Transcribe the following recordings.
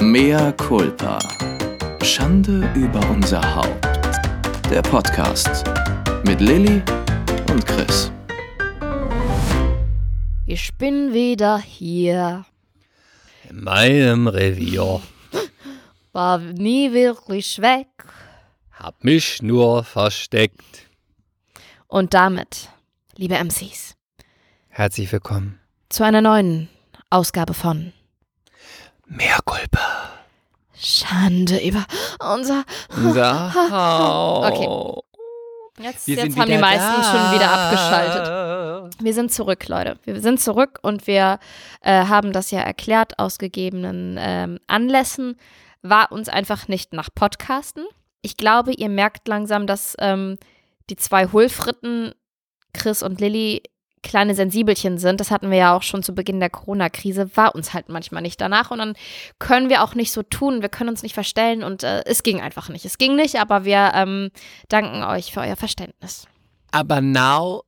Mea culpa. Schande über unser Haupt. Der Podcast mit Lilly und Chris. Ich bin wieder hier. In meinem Revier. War nie wirklich weg. Hab mich nur versteckt. Und damit, liebe MCs, Herzlich willkommen. zu einer neuen Ausgabe von Mehr Culpa. Schande über unser. Unser Okay. Haus. Jetzt, Wir jetzt sind haben die meisten da. schon wieder abgeschaltet. Wir sind zurück, Leute. Wir sind zurück und wir äh, haben das ja erklärt aus gegebenen ähm, Anlässen. War uns einfach nicht nach Podcasten. Ich glaube, ihr merkt langsam, dass ähm, die zwei Hulfritten, Chris und Lilly, kleine Sensibelchen sind. Das hatten wir ja auch schon zu Beginn der Corona-Krise. War uns halt manchmal nicht danach. Und dann können wir auch nicht so tun. Wir können uns nicht verstellen. Und äh, es ging einfach nicht. Es ging nicht, aber wir ähm, danken euch für euer Verständnis. Aber now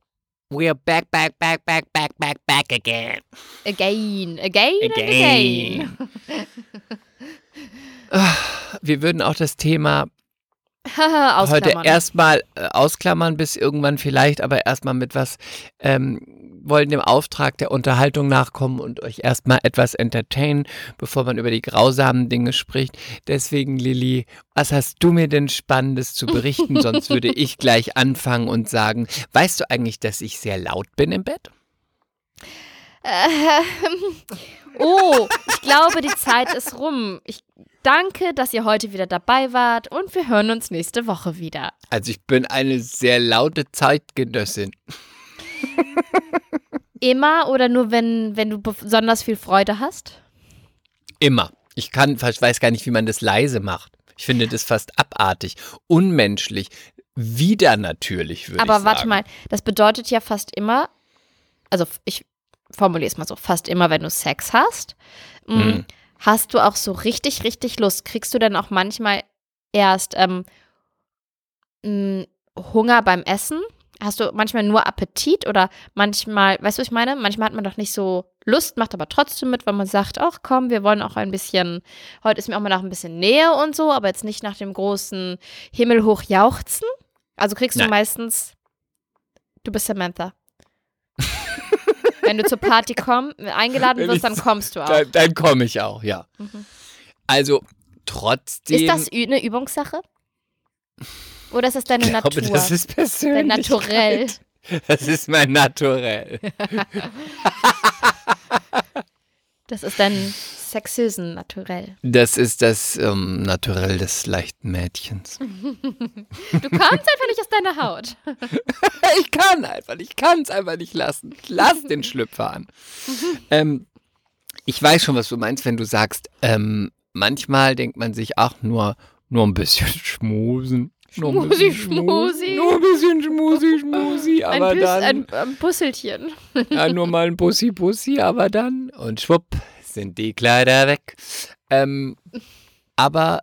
we're back, back, back, back, back, back, back again. Again, again, and again. Wir würden auch das Thema heute erstmal äh, ausklammern, bis irgendwann vielleicht, aber erstmal mit was, ähm, wollen dem Auftrag der Unterhaltung nachkommen und euch erstmal etwas entertainen, bevor man über die grausamen Dinge spricht. Deswegen, Lilly, was hast du mir denn Spannendes zu berichten? Sonst würde ich gleich anfangen und sagen, weißt du eigentlich, dass ich sehr laut bin im Bett? Ähm, oh, ich glaube, die Zeit ist rum. Ich danke, dass ihr heute wieder dabei wart und wir hören uns nächste Woche wieder. Also ich bin eine sehr laute Zeitgenössin. Immer oder nur, wenn, wenn du besonders viel Freude hast? Immer. Ich kann, ich weiß gar nicht, wie man das leise macht. Ich finde das fast abartig, unmenschlich, wieder natürlich, würde ich Aber sagen. warte mal, das bedeutet ja fast immer, also ich formuliere es mal so, fast immer, wenn du Sex hast, mm, Mhm. hast du auch so richtig, richtig Lust. Kriegst du dann auch manchmal erst ähm, Hunger beim Essen? Hast du manchmal nur Appetit oder manchmal, weißt du, was ich meine? Manchmal hat man doch nicht so Lust, macht aber trotzdem mit, weil man sagt, ach komm, wir wollen auch ein bisschen, heute ist mir auch mal nach ein bisschen Nähe und so, aber jetzt nicht nach dem großen Himmelhoch jauchzen. Also kriegst du Nein. meistens, du bist Samantha. Wenn du zur Party komm, eingeladen wirst, dann kommst du auch. Dann, dann komme ich auch, ja. Mhm. Also trotzdem. Ist das eine Übungssache? Oder ist das deine ich glaube, Natur? das ist Dein persönlich. Naturell. Das ist mein Naturell. Das ist dein sexösen Naturell. Das ist das ähm, Naturell des leichten Mädchens. Du kommst einfach nicht aus deiner Haut. Ich kann einfach, ich kann es einfach nicht lassen. Lass den Schlüpfer an. ähm, ich weiß schon, was du meinst, wenn du sagst, ähm, manchmal denkt man sich, ach, nur, nur ein bisschen schmusen. Ein Schmusi, schmusi. Nur ein bisschen schmusi, schmusi, Ein, aber Büs, dann, ein, ein Busselchen. ja, nur mal ein Bussi, Bussi, aber dann, und schwupp, sind die Kleider weg. Ähm, aber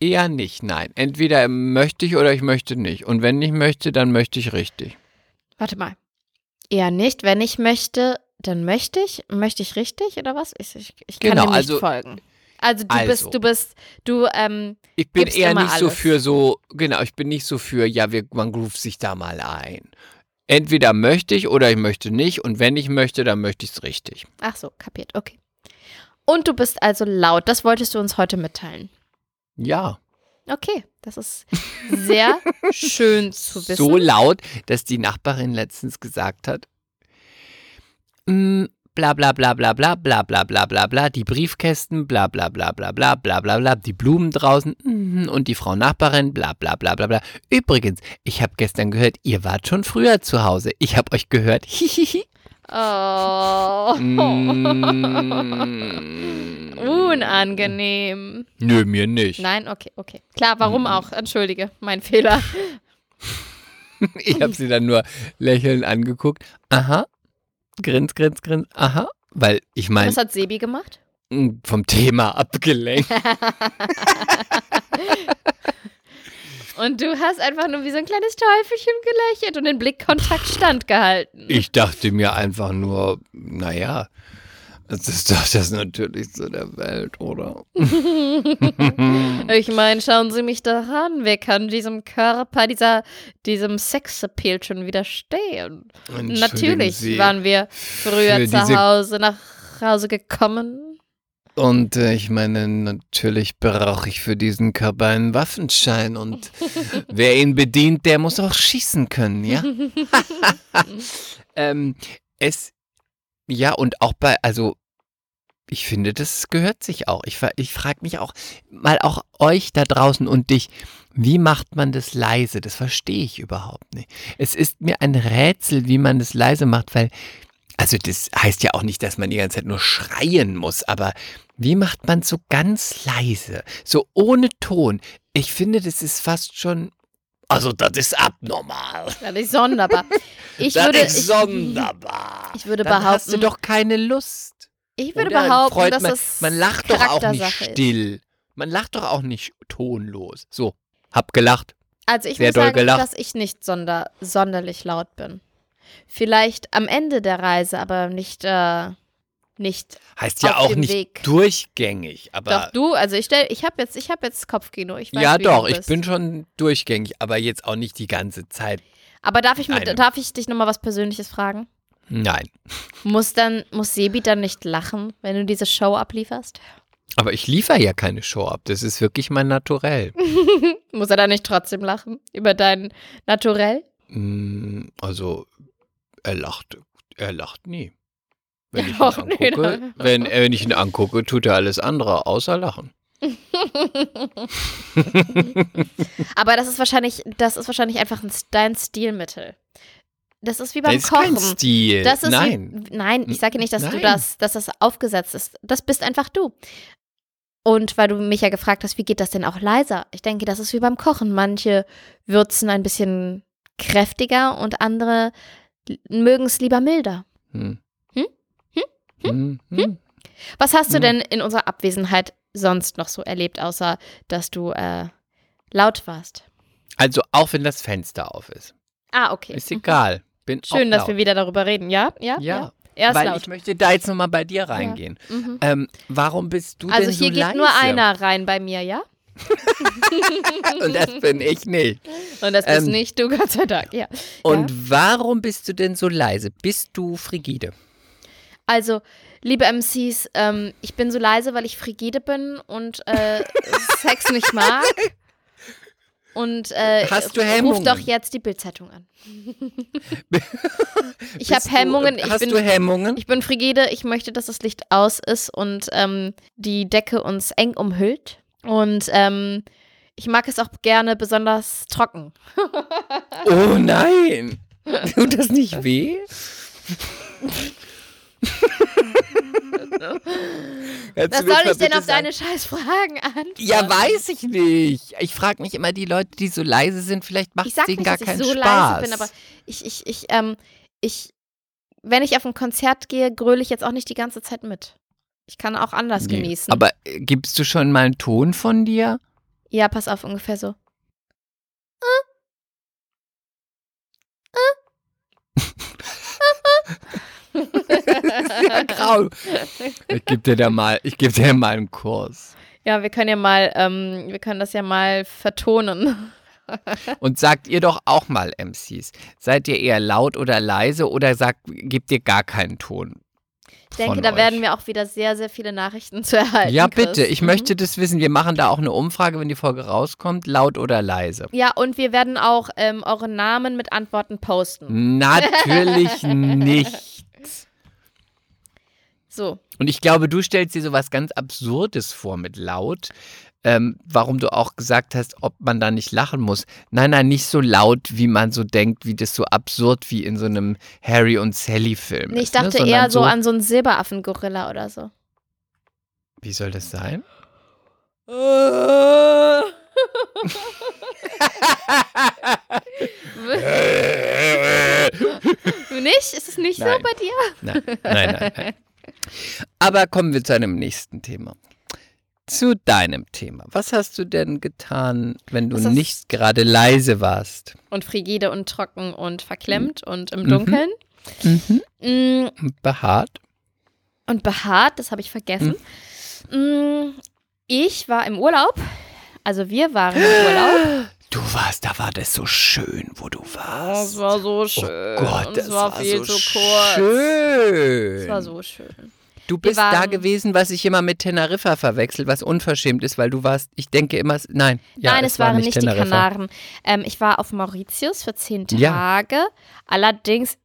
eher nicht, nein. Entweder möchte ich oder ich möchte nicht. Und wenn ich möchte, dann möchte ich richtig. Warte mal. Eher nicht. Wenn ich möchte, dann möchte ich. Möchte ich richtig oder was? Ich, ich, ich kann Genau, dem nicht also- folgen. Also du Also. bist, du bist, du, ähm, Ich bin eher nicht so alles. für so, genau, ich bin nicht so für, ja, wir, man ruft sich da mal ein. Entweder möchte ich oder ich möchte nicht. Und wenn ich möchte, dann möchte ich es richtig. ach so, kapiert, okay. Und du bist also laut. Das wolltest du uns heute mitteilen. Ja. Okay, das ist sehr schön zu wissen. So laut, dass die Nachbarin letztens gesagt hat, mm, bla bla bla bla bla bla bla bla bla bla, die Briefkästen, bla bla bla bla bla bla bla bla, die Blumen draußen mhm, und die Frau Nachbarin, bla bla bla bla bla. Übrigens, ich habe gestern gehört, ihr wart schon früher zu Hause. Ich habe euch gehört. Hihihi. Oh. Mm. Unangenehm. Nö, mir nicht. Nein, okay, okay. Klar, warum auch? Entschuldige, mein Fehler. Ich habe sie dann nur lächelnd angeguckt. Aha. Grins, grins, grins. Aha. Weil ich meine, Was hat Sebi gemacht? vom Thema abgelenkt. Und du hast einfach nur wie so ein kleines Teufelchen gelächelt und den Blickkontakt standgehalten. Ich dachte mir einfach nur, naja, Das ist doch das Natürlichste der Welt, oder? ich meine, schauen Sie mich doch an. Wer kann diesem Körper, dieser, diesem Sexappeal schon widerstehen? Natürlich Sie waren wir früher zu Hause nach Hause gekommen. Und äh, ich meine, natürlich brauche ich für diesen Körper einen Waffenschein und wer ihn bedient, der muss auch schießen können, ja? ähm, es, ja, und auch bei, also, ich finde, das gehört sich auch. Ich, ich frage mich auch, mal auch euch da draußen und dich, wie macht man das leise? Das verstehe ich überhaupt nicht. Es ist mir ein Rätsel, wie man das leise macht, weil, also das heißt ja auch nicht, dass man die ganze Zeit nur schreien muss, aber wie macht man so ganz leise, so ohne Ton? Ich finde, das ist fast schon, also das ist abnormal. Das ist sonderbar. Ich das würde, ist sonderbar. ich würde Dann hast du behaupten, doch keine Lust. ich würde Oder behaupten, dass man, es man lacht doch auch nicht ist. still. Man lacht doch auch nicht tonlos. So, hab gelacht. Also ich Sehr muss sagen, gelacht. dass ich nicht sonder, sonderlich laut bin. Vielleicht am Ende der Reise, aber nicht, äh, nicht. Heißt ja auch nicht Weg. durchgängig, aber Doch du, also ich stell, ich habe jetzt, ich habe jetzt Kopfkino. Ich weiß, ja doch, ich bin schon durchgängig, aber jetzt auch nicht die ganze Zeit. Aber darf ich mit, darf ich dich nochmal was Persönliches fragen? Nein. Muss dann, muss Sebi dann nicht lachen, wenn du diese Show ablieferst? Aber ich liefere ja keine Show ab. Das ist wirklich mein Naturell. muss er dann nicht trotzdem lachen über dein Naturell? Mm, Also, er lacht, er lacht nie. Wenn ich ihn Och, nee, angucke, da- wenn, wenn ich ihn angucke, tut er alles andere außer lachen. Aber das ist wahrscheinlich, das ist wahrscheinlich einfach ein, dein Stilmittel. Das ist wie beim Das ist Kochen. kein Stil. Das ist Nein. Wie, nein, ich sage nicht, dass du Nein. das, dass das aufgesetzt ist. Das bist einfach du. Und weil du mich ja gefragt hast, wie geht das denn auch leiser? Ich denke, das ist wie beim Kochen. Manche würzen ein bisschen kräftiger und andere mögen es lieber milder. Hm. Hm? Hm? Hm? Was hast du denn in unserer Abwesenheit sonst noch so erlebt, außer dass du äh, laut warst? Also, auch wenn das Fenster auf ist. Ah, okay. Ist egal. Bin Schön, dass wir wieder darüber reden. Ja, ja, Ja, Er ist weil laut. ich möchte da jetzt nochmal bei dir reingehen. Mhm. Ähm, warum bist du Also denn so hier geht leise? nur einer rein bei mir, ja? Und das bin ich nicht. Und das bist Ähm, nicht du, Gott sei Dank, ja. Und Ja. warum bist du denn so leise? Bist du frigide? Also, liebe MCs, ähm, ich bin so leise, weil ich frigide bin und äh, Sex nicht mag. Und äh, Hast du ruf Hemmungen? doch jetzt die Bildzeitung an. ich habe Hemmungen. Ich hast bin, du Hemmungen? ich bin frigide. Ich möchte, dass das Licht aus ist und ähm, die Decke uns eng umhüllt. Und ähm, ich mag es auch gerne besonders trocken. oh nein! Tut das nicht weh? Was soll ich denn auf sagen- deine scheiß Fragen antworten? Ja, weiß ich nicht. Ich frage mich immer, die Leute, die so leise sind, vielleicht macht ich es denen nicht, gar dass ich keinen so Spaß. leise bin, aber ich, ich, ich, ähm, ich, wenn ich auf ein Konzert gehe, gröle ich jetzt auch nicht die ganze Zeit mit. Ich kann auch anders Nee. genießen. Aber äh, gibst du schon mal einen Ton von dir? ja, pass auf, ungefähr so. Ja, grau. Ich gebe dir da mal, ich gebe dir mal einen Kurs. Ja, wir können ja mal, ähm, wir können das ja mal vertonen. Und sagt ihr doch auch mal MCs, seid ihr eher laut oder leise oder sagt, gebt ihr gar keinen Ton? Ich denke, da euch? werden wir auch wieder sehr, sehr viele Nachrichten zu erhalten. Ja, Chris. bitte, ich Mhm. möchte das wissen. Wir machen da auch eine Umfrage, wenn die Folge rauskommt, laut oder leise. Ja, und wir werden auch ähm, eure Namen mit Antworten posten. Natürlich nicht. So. Und ich glaube, du stellst dir sowas ganz Absurdes vor mit laut. Ähm, warum du auch gesagt hast, ob man da nicht lachen muss. Nein, nein, nicht so laut, wie man so denkt, wie das so absurd wie in so einem Harry und Sally Film. Nee, ich ist, ne? dachte Sondern eher so an so einen Silberaffen-Gorilla oder so. Wie soll das sein? nicht? Ist es nicht so Nein. bei dir? Nein, nein, nein, nein. Aber kommen wir zu einem nächsten Thema. Zu deinem Thema. Was hast du denn getan, wenn du nicht gerade leise warst? Und frigide und trocken und verklemmt und im Mhm. Dunkeln. Mhm. Mm, Behaart? und behaart, das habe ich vergessen. Hm. Ich war im Urlaub, also wir waren im Urlaub. Du warst, da war das so schön, wo du warst. Es war so schön. Oh Gott, das es war, war viel so zu kurz. schön. Es war so schön. Du bist da gewesen, was ich immer mit Teneriffa verwechsel, was unverschämt ist, weil du warst, ich denke immer, nein. Ja, Nein, es, waren nicht, die Teneriffa. Kanaren. Ähm, ich war auf Mauritius für zehn Ja. Tage. Allerdings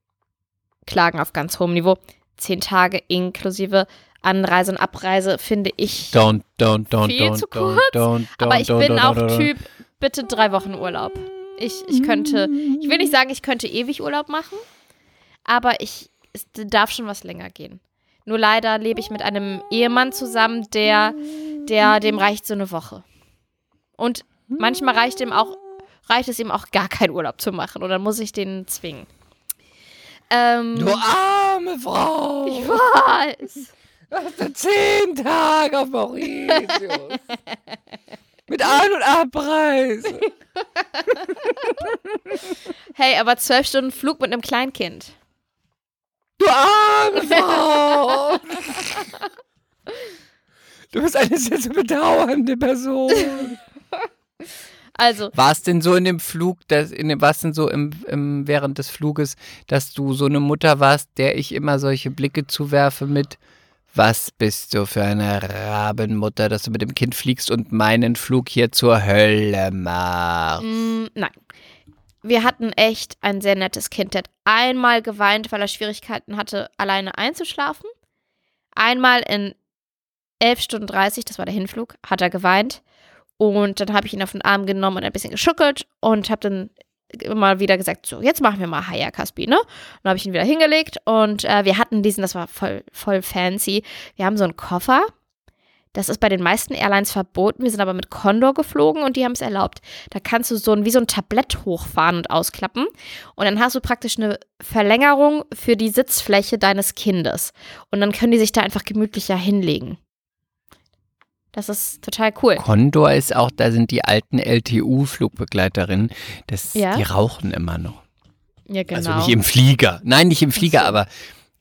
Klagen auf ganz hohem Niveau. Zehn Tage inklusive Anreise und Abreise finde ich. Don't, don't, don't, Viel don't, zu kurz, aber ich bin auch. Typ, bitte drei Wochen Urlaub. Ich, ich könnte, ich will nicht sagen, ich könnte ewig Urlaub machen, aber ich, es darf schon was länger gehen. Nur leider lebe ich mit einem Ehemann zusammen, der, der, dem reicht so eine Woche. Und manchmal reicht ihm auch, reicht es ihm auch gar keinen Urlaub zu machen oder muss ich den zwingen. Ähm, Du arme Frau. ich weiß. Du hast zehn Tage auf Mauritius. Mit An- und Abreise. Hey, aber zwölf Stunden Flug mit einem Kleinkind. Du arme. Du bist eine sehr zu bedauernde Person. Also, War es denn so in dem Flug, dass in dem, war es denn so im, im, während des Fluges, dass du so eine Mutter warst, der ich immer solche Blicke zuwerfe mit, was bist du für eine Rabenmutter, dass du mit dem Kind fliegst und meinen Flug hier zur Hölle machst? Mm, nein. Wir hatten echt ein sehr nettes Kind. Der hat einmal geweint, weil er Schwierigkeiten hatte, alleine einzuschlafen. Einmal in 11 Stunden 30, das war der Hinflug, hat er geweint. Und dann habe ich ihn auf den Arm genommen und ein bisschen geschuckelt und habe dann immer wieder gesagt, so, jetzt machen wir mal Haya Kaspi, ne? Dann habe ich ihn wieder hingelegt und äh, wir hatten diesen, das war voll, voll fancy, wir haben so einen Koffer, das ist bei den meisten Airlines verboten, wir sind aber mit Condor geflogen und die haben es erlaubt. Da kannst du so ein, wie so ein Tablett hochfahren und ausklappen und dann hast du praktisch eine Verlängerung für die Sitzfläche deines Kindes und dann können die sich da einfach gemütlicher hinlegen. Das ist total cool. Condor ist auch, da sind die alten LTU-Flugbegleiterinnen, das, Ja. die rauchen immer noch. Ja, genau. Also nicht im Flieger. Nein, nicht im Flieger, aber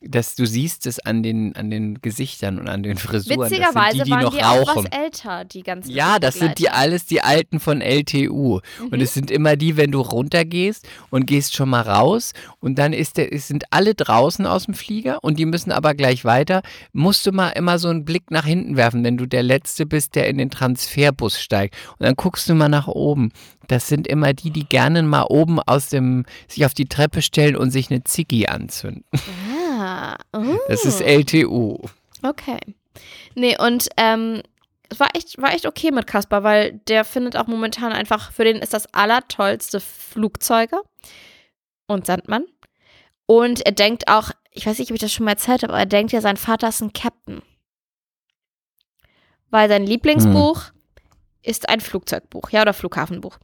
dass du siehst es an den, an den Gesichtern und an den Frisuren. Witzigerweise die, die waren noch die auch rauchen. was älter, die ganzen Ja, das sind die alles die Alten von LTU. Und Mhm. es sind immer die, wenn du runtergehst und gehst schon mal raus und dann ist der, es sind alle draußen aus dem Flieger und die müssen aber gleich weiter, musst du mal immer so einen Blick nach hinten werfen, wenn du der Letzte bist, der in den Transferbus steigt. Und dann guckst du mal nach oben. Das sind immer die, die gerne mal oben aus dem, sich auf die Treppe stellen und sich eine Ziggy anzünden. Ah, oh. Das ist LTU. Okay. Nee, und ähm, es war echt, war echt okay mit Kaspar, weil der findet auch momentan einfach, für den ist das allertollste Flugzeuge und Sandmann. Und er denkt auch, ich weiß nicht, ob ich das schon mal erzählt habe, aber er denkt ja, sein Vater ist ein Captain. Weil sein Lieblingsbuch ist ein Flugzeugbuch, ja, oder Flughafenbuch.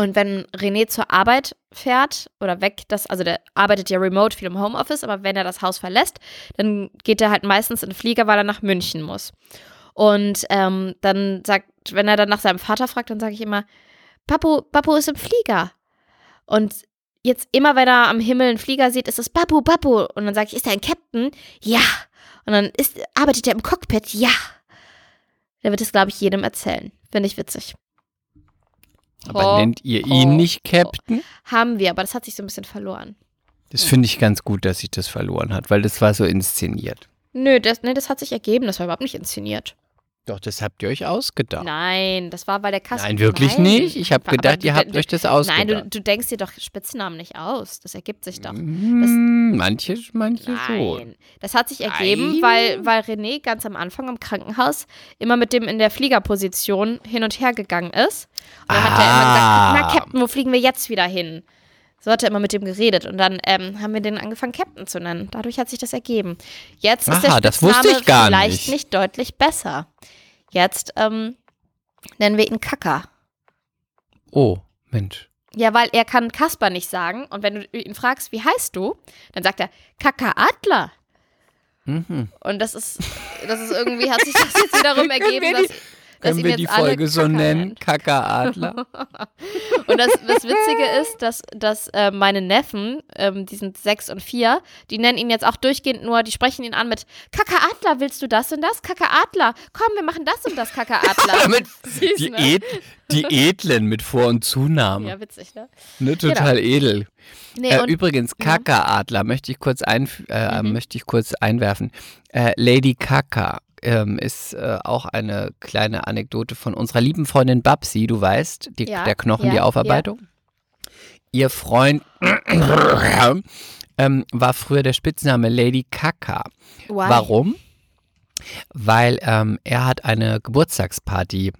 Und wenn René zur Arbeit fährt oder weg, das, also der arbeitet ja remote viel im Homeoffice, aber wenn er das Haus verlässt, dann geht er halt meistens in den Flieger, weil er nach München muss. Und ähm, dann sagt, wenn er dann nach seinem Vater fragt, dann sage ich immer, Papu, Papu ist im Flieger. Und jetzt immer, wenn er am Himmel einen Flieger sieht, ist es Papu, Papu. Und dann sage ich, ist er ein Captain? Ja. Und dann ist, arbeitet er im Cockpit? Ja. Der wird es, glaube ich, jedem erzählen. Finde ich witzig. Aber Oh, nennt ihr oh, ihn nicht Captain? Haben wir, aber das hat sich so ein bisschen verloren. Das finde ich ganz gut, dass sich das verloren hat, weil das war so inszeniert. Nö, das, nee, das hat sich ergeben. Das war überhaupt nicht inszeniert. Doch, das habt ihr euch ausgedacht. Nein, das war bei der Kasse. Nein, wirklich Nein. nicht. Ich habe Aber gedacht, du- ihr habt euch das Nein, ausgedacht. du, du denkst dir doch Spitznamen nicht aus. Das ergibt sich doch. Mm, manche, manche schon. Nein, das hat sich ergeben, Nein. weil, weil René ganz am Anfang im Krankenhaus immer mit dem in der Fliegerposition hin und her gegangen ist. Und dann hat er immer Ah. gesagt, na Captain, wo fliegen wir jetzt wieder hin? So hat er immer mit dem geredet und dann ähm, haben wir den angefangen Captain zu nennen. Dadurch hat sich das ergeben. Jetzt ist Aha, der das Spitzname wusste ich gar vielleicht nicht. nicht deutlich besser. Jetzt ähm, nennen wir ihn Kaka. Oh, Mensch. Ja, weil er kann Kasper nicht sagen und wenn du ihn fragst, wie heißt du, dann sagt er Kaka Adler. Mhm. Und das ist, das ist irgendwie, hat sich das jetzt wiederum ergeben, dass Können wir die Folge so nennen? Kakaadler? Und das, das Witzige ist, dass, dass äh, meine Neffen, ähm, die sind sechs und vier, die nennen ihn jetzt auch durchgehend nur, die sprechen ihn an mit Kakaadler, willst du das und das? Kakaadler, komm, wir machen das und das. Mit Süß, die, ne? Ed, die Edlen mit Vor- und Zunamen. Ja, witzig, ne? ne, total edel. Nee, Äh, und, übrigens, ja. Kakaadler möchte ich kurz, äh, Mhm. möchte ich kurz einwerfen. Äh, Lady Kaka ähm, ist äh, auch eine kleine Anekdote von unserer lieben Freundin Babsi, du weißt, die, Ja, der Knochen, ja, die Aufarbeitung. Ihr Freund ähm, war früher der Spitzname Lady Kaka. why? Warum? Weil ähm, er hat eine Geburtstagsparty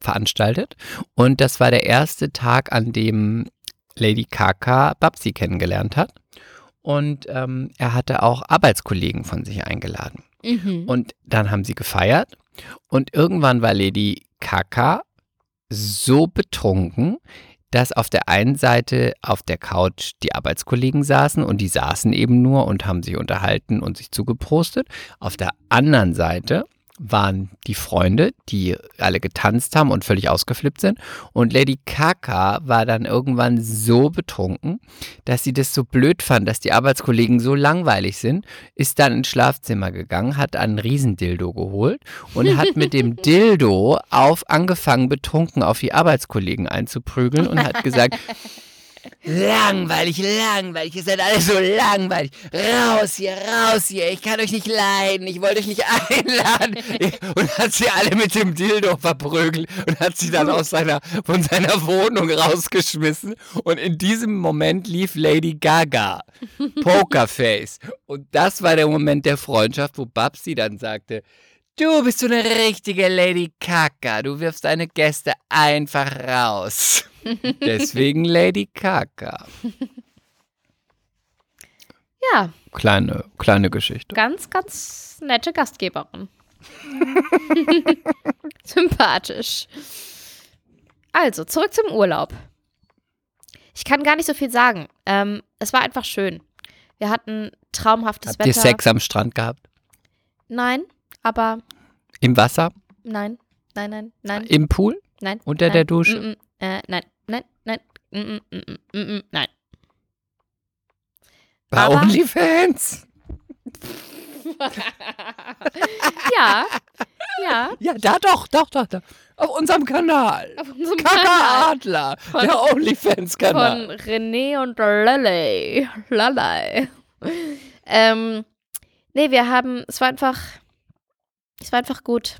veranstaltet und das war der erste Tag, an dem Lady Kaka Babsi kennengelernt hat. Und ähm, er hatte auch Arbeitskollegen von sich eingeladen. Mhm. Und dann haben sie gefeiert und irgendwann war Lady Kaka so betrunken, dass auf der einen Seite auf der Couch die Arbeitskollegen saßen und die saßen eben nur und haben sich unterhalten und sich zugeprostet. Auf der anderen Seite waren die Freunde, die alle getanzt haben und völlig ausgeflippt sind. Und Lady Kaka war dann irgendwann so betrunken, dass sie das so blöd fand, dass die Arbeitskollegen so langweilig sind, ist dann ins Schlafzimmer gegangen, hat einen Riesendildo geholt und hat mit dem Dildo auf angefangen, betrunken auf die Arbeitskollegen einzuprügeln und hat gesagt, langweilig, langweilig, ihr seid alle so langweilig. Raus hier, raus hier, ich kann euch nicht leiden, ich wollte euch nicht einladen. Und hat sie alle mit dem Dildo verprügelt und hat sie dann aus seiner, von seiner Wohnung rausgeschmissen. Und in diesem Moment lief Lady Gaga, Pokerface. Und das war der Moment der Freundschaft, wo Babsi dann sagte, Du bist so eine richtige Lady Kaka. Du wirfst deine Gäste einfach raus. Deswegen Lady Kaka. ja, Kleine, kleine Geschichte. ganz, ganz nette Gastgeberin. Sympathisch. Also, zurück zum Urlaub. Ich kann gar nicht so viel sagen. Ähm, es war einfach schön. Wir hatten traumhaftes Habt Wetter. ihr Sex am Strand gehabt? Nein, aber Im Wasser? nein, nein, nein, nein, Im Pool? nein. unter nein, der Dusche? Mm, mm, äh, nein, nein, nein, mm, mm, mm, mm, mm, mm, nein. Bei Aber- OnlyFans? ja, ja, Ja, da doch, doch, doch, doch. Auf unserem Kanal. auf unserem Kaka Kanal Adler, Von- der OnlyFans-Kanal. von René und Lele. Lalei. Ähm, nee, wir haben, es war einfach, es war einfach gut.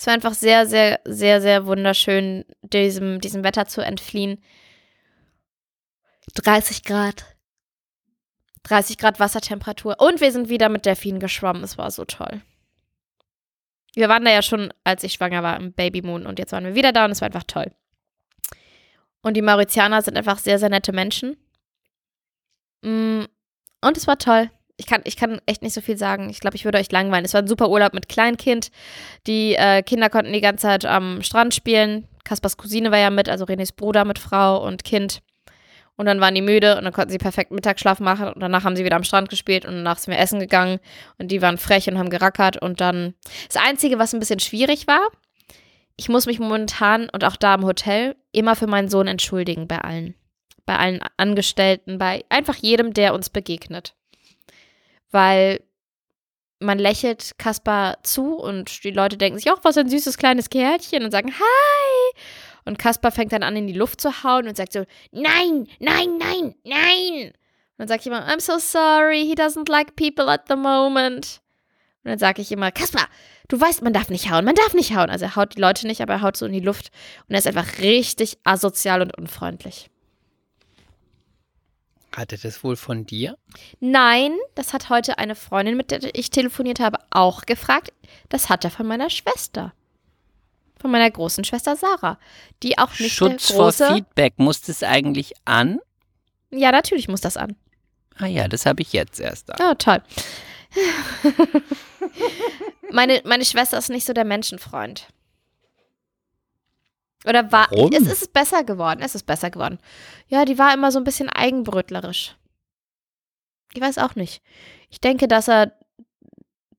Es war einfach sehr, sehr, sehr, sehr wunderschön, diesem, diesem Wetter zu entfliehen. 30 Grad. 30 Grad Wassertemperatur. Und wir sind wieder mit Delfinen geschwommen. Es war so toll. Wir waren da ja schon, als ich schwanger war, im Babymoon. Und jetzt waren wir wieder da und es war einfach toll. Und die Mauritianer sind einfach sehr, sehr nette Menschen. Mm, Und es war toll. Ich kann, ich kann echt nicht so viel sagen. Ich glaube, ich würde euch langweilen. Es war ein super Urlaub mit Kleinkind. Die äh, Kinder konnten die ganze Zeit am Strand spielen. Kaspers Cousine war ja mit, also Renés Bruder mit Frau und Kind. Und dann waren die müde und dann konnten sie perfekt Mittagsschlaf machen. Und danach haben sie wieder am Strand gespielt und danach sind wir essen gegangen. Und die waren frech und haben gerackert. Und dann. Das Einzige, was ein bisschen schwierig war, ich muss mich momentan und auch da im Hotel immer für meinen Sohn entschuldigen bei allen. Bei allen Angestellten, bei einfach jedem, der uns begegnet. Weil man lächelt Kaspar zu und die Leute denken sich, ach, was ein süßes kleines Kerlchen und sagen Hi. Und Kaspar fängt dann an, in die Luft zu hauen und sagt so, nein, nein, nein, nein. Und dann sage ich immer, I'm so sorry, he doesn't like people at the moment. Und dann sage ich immer, Kaspar, du weißt, man darf nicht hauen, man darf nicht hauen. Also er haut die Leute nicht, aber er haut so in die Luft. Und er ist einfach richtig asozial und unfreundlich. Hatte das wohl von dir? Nein, das hat heute eine Freundin, mit der ich telefoniert habe, auch gefragt. Das hat er von meiner Schwester. Von meiner großen Schwester Sarah. Die auch nicht Schutz der vor große. Feedback, muss das eigentlich an? Ja, natürlich muss das an. Ah ja, das habe ich jetzt erst an. Oh, toll. meine, meine Schwester ist nicht so der Menschenfreund. Oder war. Warum? Es ist besser geworden. Es ist besser geworden. Ja, die war immer so ein bisschen eigenbrötlerisch. Ich weiß auch nicht. Ich denke, dass er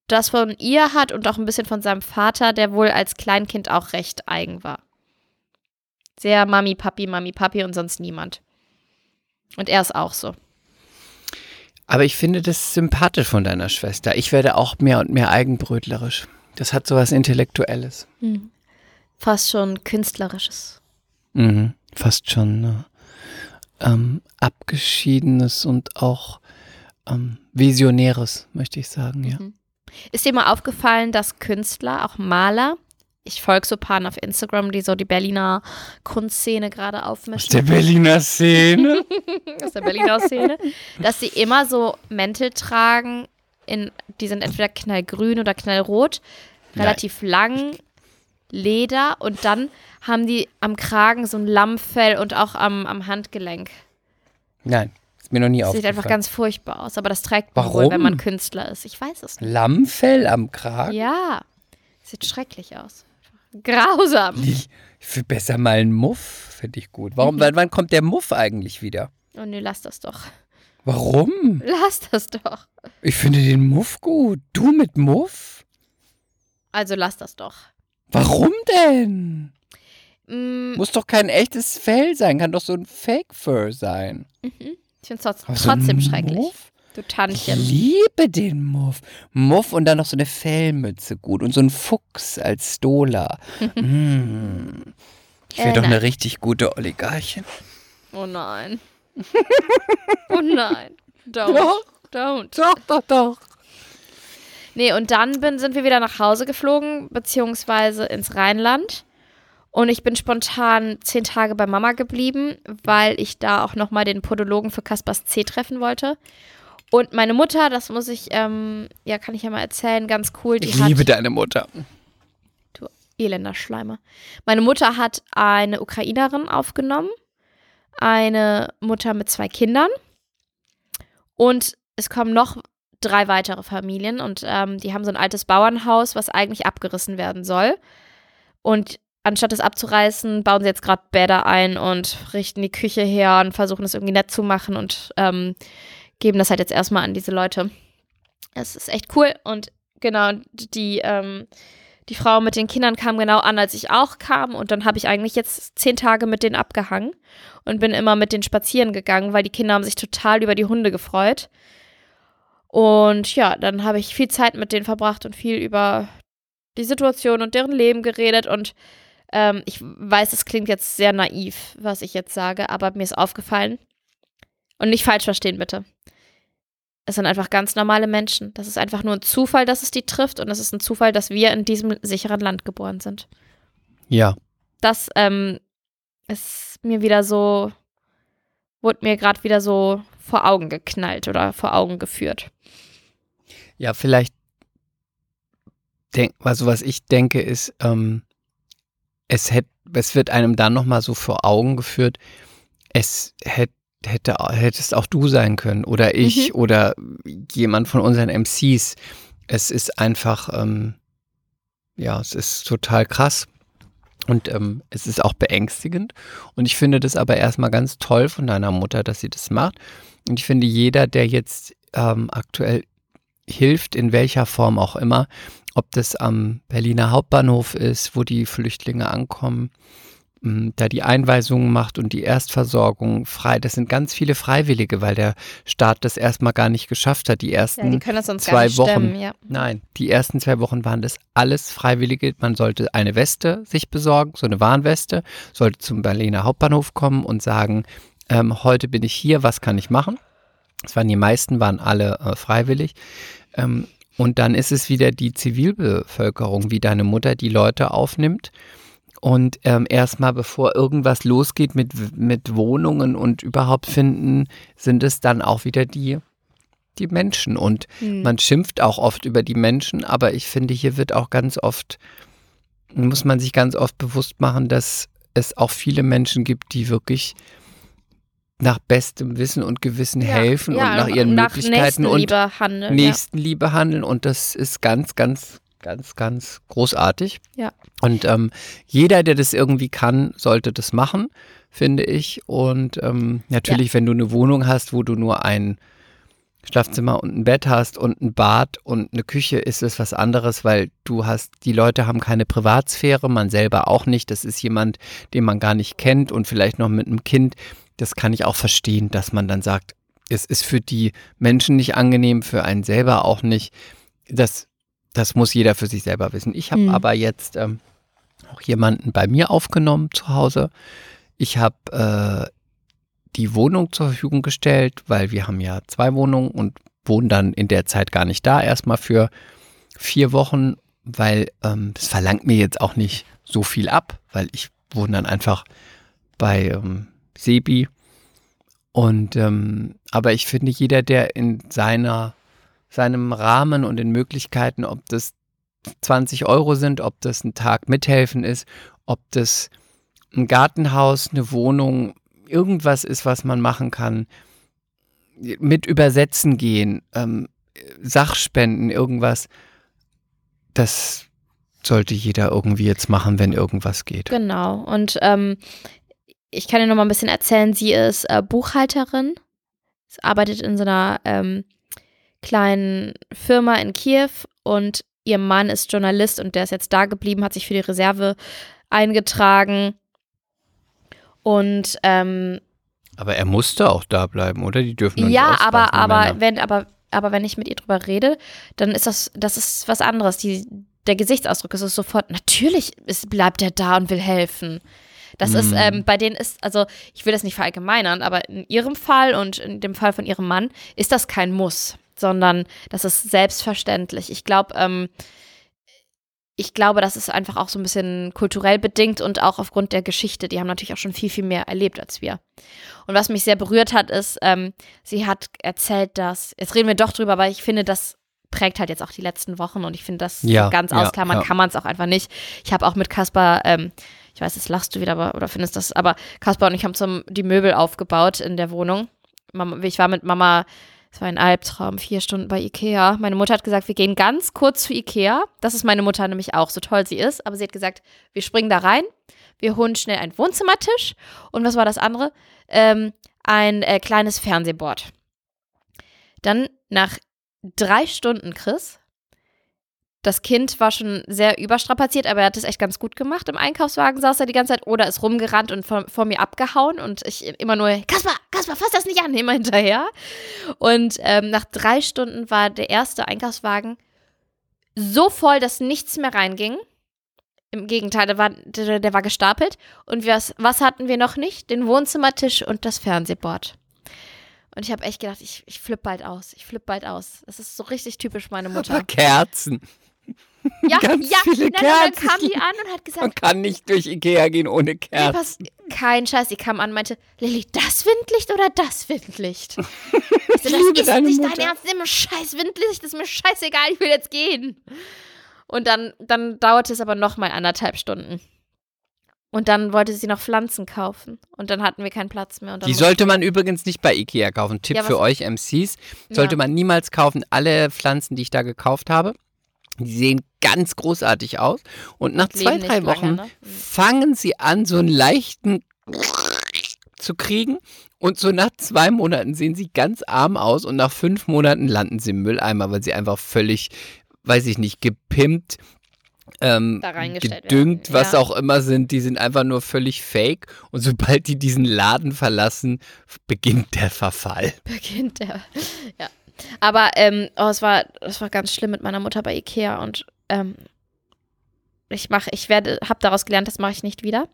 das von ihr hat und auch ein bisschen von seinem Vater, der wohl als Kleinkind auch recht eigen war. Sehr Mami, Papi, Mami, Papi und sonst niemand. Und er ist auch so. Aber ich finde das sympathisch von deiner Schwester. Ich werde auch mehr und mehr eigenbrötlerisch. Das hat so was Intellektuelles. Mhm. Fast schon Künstlerisches. Mhm. Fast schon ne? ähm, Abgeschiedenes und auch ähm, Visionäres, möchte ich sagen, ja. Mhm. Ist dir mal aufgefallen, dass Künstler, auch Maler, ich folge so Paaren auf Instagram, die so die Berliner Kunstszene gerade aufmischen. Aus der Berliner Szene? Aus der Berliner Szene. Dass sie immer so Mäntel tragen, in, die sind entweder knallgrün oder knallrot, relativ Nein. lang, Leder und dann haben die am Kragen so ein Lammfell und auch am, am Handgelenk. Nein, ist mir noch nie aufgefallen. Sieht einfach ganz furchtbar aus, aber das trägt man wohl, wenn man Künstler ist. Ich weiß es nicht. Lammfell am Kragen? Ja, sieht schrecklich aus. Grausam. Ich, ich will besser mal einen Muff, finde ich gut. Warum, mhm. wann kommt der Muff eigentlich wieder? Oh nee, lass das doch. Warum? Lass das doch. Ich finde den Muff gut. Du mit Muff? Also lass das doch. Warum denn? Mm. Muss doch kein echtes Fell sein, kann doch so ein Fake-Fur sein. Mhm. Ich finde es trotzdem, so schrecklich. Muff? Du Tantchen. Ich liebe den Muff. Muff und dann noch so eine Fellmütze gut und so ein Fuchs als Stola. mm. Ich wäre äh, doch nein. eine richtig gute Oligarchin. Oh nein. oh nein. Don't. Doch. Don't. Doch, doch, doch. Nee, und dann bin, sind wir wieder nach Hause geflogen, beziehungsweise ins Rheinland. Und ich bin spontan zehn Tage bei Mama geblieben, weil ich da auch nochmal den Podologen für Kaspers C treffen wollte. Und meine Mutter, das muss ich, ähm, ja, kann ich ja mal erzählen, ganz cool. ich liebe deine Mutter. Du elender Schleimer. Meine Mutter hat eine Ukrainerin aufgenommen, eine Mutter mit zwei Kindern. Und es kommen noch drei weitere Familien und ähm, die haben so ein altes Bauernhaus, was eigentlich abgerissen werden soll. Und anstatt es abzureißen, bauen sie jetzt gerade Bäder ein und richten die Küche her und versuchen es irgendwie nett zu machen und ähm, geben das halt jetzt erstmal an diese Leute. Es ist echt cool und genau, die, ähm, die Frau mit den Kindern kam genau an, als ich auch kam und dann habe ich eigentlich jetzt zehn Tage mit denen abgehangen und bin immer mit denen spazieren gegangen, weil die Kinder haben sich total über die Hunde gefreut. Und ja, dann habe ich viel Zeit mit denen verbracht und viel über die Situation und deren Leben geredet und ähm, ich weiß, es klingt jetzt sehr naiv, was ich jetzt sage, aber mir ist aufgefallen. Und nicht falsch verstehen, bitte. Es sind einfach ganz normale Menschen. Das ist einfach nur ein Zufall, dass es die trifft und es ist ein Zufall, dass wir in diesem sicheren Land geboren sind. Ja. Das ähm, ist mir wieder so, wurde mir gerade wieder so vor Augen geknallt oder vor Augen geführt. Ja, vielleicht, denk, also was ich denke, ist, ähm, es, hätt, es wird einem dann nochmal so vor Augen geführt, es hätte hätte, hättest auch du sein können oder ich mhm. oder jemand von unseren MCs. Es ist einfach, ähm, ja, es ist total krass. Und ähm, es ist auch beängstigend. Und ich finde das aber erstmal ganz toll von deiner Mutter, dass sie das macht. Und ich finde, jeder, der jetzt ähm, aktuell hilft, in welcher Form auch immer, ob das am Berliner Hauptbahnhof ist, wo die Flüchtlinge ankommen, da die Einweisungen macht und die Erstversorgung frei. Das sind ganz viele Freiwillige, weil der Staat das erstmal gar nicht geschafft hat. Die ersten ja, die zwei Wochen. Stemmen, ja. Nein, die ersten zwei Wochen waren das alles Freiwillige. Man sollte eine Weste sich besorgen, so eine Warnweste, sollte zum Berliner Hauptbahnhof kommen und sagen, ähm, heute bin ich hier, was kann ich machen? Das waren die meisten, waren alle äh, freiwillig. Ähm, und dann ist es wieder die Zivilbevölkerung, wie deine Mutter die Leute aufnimmt und ähm, erstmal, bevor irgendwas losgeht mit, mit Wohnungen und überhaupt finden, sind es dann auch wieder die, die Menschen. Und mhm. man schimpft auch oft über die Menschen, aber ich finde, hier wird auch ganz oft, muss man sich ganz oft bewusst machen, dass es auch viele Menschen gibt, die wirklich nach bestem Wissen und Gewissen ja, helfen ja, und nach ihren nach Möglichkeiten und handeln, Nächstenliebe ja. handeln. Und das ist ganz, ganz ganz, ganz großartig. Ja. Und ähm, jeder, der das irgendwie kann, sollte das machen, finde ich. Und ähm, natürlich, wenn du eine Wohnung hast, wo du nur ein Schlafzimmer und ein Bett hast und ein Bad und eine Küche, ist es was anderes, weil du hast, die Leute haben keine Privatsphäre, man selber auch nicht. Das ist jemand, den man gar nicht kennt und vielleicht noch mit einem Kind. Das kann ich auch verstehen, dass man dann sagt, es ist für die Menschen nicht angenehm, für einen selber auch nicht. Das, das muss jeder für sich selber wissen. Ich habe mhm. aber jetzt ähm, auch jemanden bei mir aufgenommen zu Hause. Ich habe äh, die Wohnung zur Verfügung gestellt, weil wir haben ja zwei Wohnungen und wohnen dann in der Zeit gar nicht da, erstmal für vier Wochen, weil ähm, das verlangt mir jetzt auch nicht so viel ab, weil ich wohne dann einfach bei ähm, Sebi. Und ähm, aber ich finde, jeder, der in seiner seinem Rahmen und den Möglichkeiten, ob das 20 Euro sind, ob das ein Tag mithelfen ist, ob das ein Gartenhaus, eine Wohnung, irgendwas ist, was man machen kann, mit Übersetzen gehen, ähm, Sachspenden, irgendwas, das sollte jeder irgendwie jetzt machen, wenn irgendwas geht. Genau. Und ähm, ich kann dir noch mal ein bisschen erzählen, sie ist äh, Buchhalterin, sie arbeitet in so einer ähm, kleinen Firma in Kiew und ihr Mann ist Journalist und der ist jetzt da geblieben, hat sich für die Reserve eingetragen und ähm, aber er musste auch da bleiben, oder? Die dürfen nicht Ja, aber aber wenn aber aber wenn ich mit ihr drüber rede, dann ist das das ist was anderes. Die, der Gesichtsausdruck ist sofort natürlich ist, bleibt er da und will helfen. Das mm. ist ähm, bei denen ist also ich will das nicht verallgemeinern, aber in ihrem Fall und in dem Fall von ihrem Mann ist das kein Muss, sondern das ist selbstverständlich. Ich glaube ähm, ich glaube, das ist einfach auch so ein bisschen kulturell bedingt und auch aufgrund der Geschichte. Die haben natürlich auch schon viel, viel mehr erlebt als wir. Und was mich sehr berührt hat, ist, ähm, sie hat erzählt, dass, jetzt reden wir doch drüber, aber ich finde, das prägt halt jetzt auch die letzten Wochen und ich finde, das ja, ganz ja, ausklammern ja. kann man es auch einfach nicht. Ich habe auch mit Kaspar, ähm, ich weiß, jetzt lachst du wieder aber, oder findest das, aber Kaspar und ich haben zum, die Möbel aufgebaut in der Wohnung. Ich war mit Mama es war ein Albtraum, vier Stunden bei Ikea. Meine Mutter hat gesagt, wir gehen ganz kurz zu Ikea. Das ist meine Mutter nämlich auch, so toll sie ist. Aber sie hat gesagt, wir springen da rein, wir holen schnell einen Wohnzimmertisch. Und was war das andere? Ähm, ein äh, kleines Fernsehboard. Dann nach drei Stunden, Chris, das Kind war schon sehr überstrapaziert, aber er hat es echt ganz gut gemacht. Im Einkaufswagen saß er die ganze Zeit oder ist rumgerannt und vor, vor mir abgehauen und ich immer nur, Kasper, Kasper, fass das nicht an, immer hinterher. Und ähm, nach drei Stunden war der erste Einkaufswagen so voll, dass nichts mehr reinging. Im Gegenteil, der war, der, der war gestapelt. Und was, was hatten wir noch nicht? Den Wohnzimmertisch und das Fernsehboard. Und ich habe echt gedacht, ich, ich flippe bald aus. Ich flippe bald aus. Das ist so richtig typisch meine Mutter. Aber Kerzen. Ja, Ganz ja, viele nein, Kerzen. dann kam die an und hat gesagt, man kann nicht durch Ikea gehen ohne Kerzen. kein Scheiß, die kam an und meinte, Lilly, das Windlicht oder das Windlicht? ich so, das ist nicht dein Ernst, immer scheiß Windlicht, das ist mir scheißegal, ich will jetzt gehen. Und dann, dann dauerte es aber noch mal anderthalb Stunden. Und dann wollte sie noch Pflanzen kaufen. Und dann hatten wir keinen Platz mehr. die sollte man übrigens nicht bei Ikea kaufen. Tipp ja, für euch MCs. Sollte ja. man niemals kaufen. Alle Pflanzen, die ich da gekauft habe, die sehen ganz großartig aus. Und nach zwei, drei Wochen lange, ne? fangen sie an, so einen leichten zu kriegen. Und so nach zwei Monaten sehen sie ganz arm aus und nach fünf Monaten landen sie im Mülleimer, weil sie einfach völlig, weiß ich nicht, gepimpt, ähm, gedüngt, werden. was ja. auch immer sind, die sind einfach nur völlig fake. Und sobald die diesen Laden verlassen, beginnt der Verfall. Beginnt der, ja. Aber ähm, oh, es war, es war ganz schlimm mit meiner Mutter bei Ikea und ähm, ich mache, ich werde, habe daraus gelernt, das mache ich nicht wieder.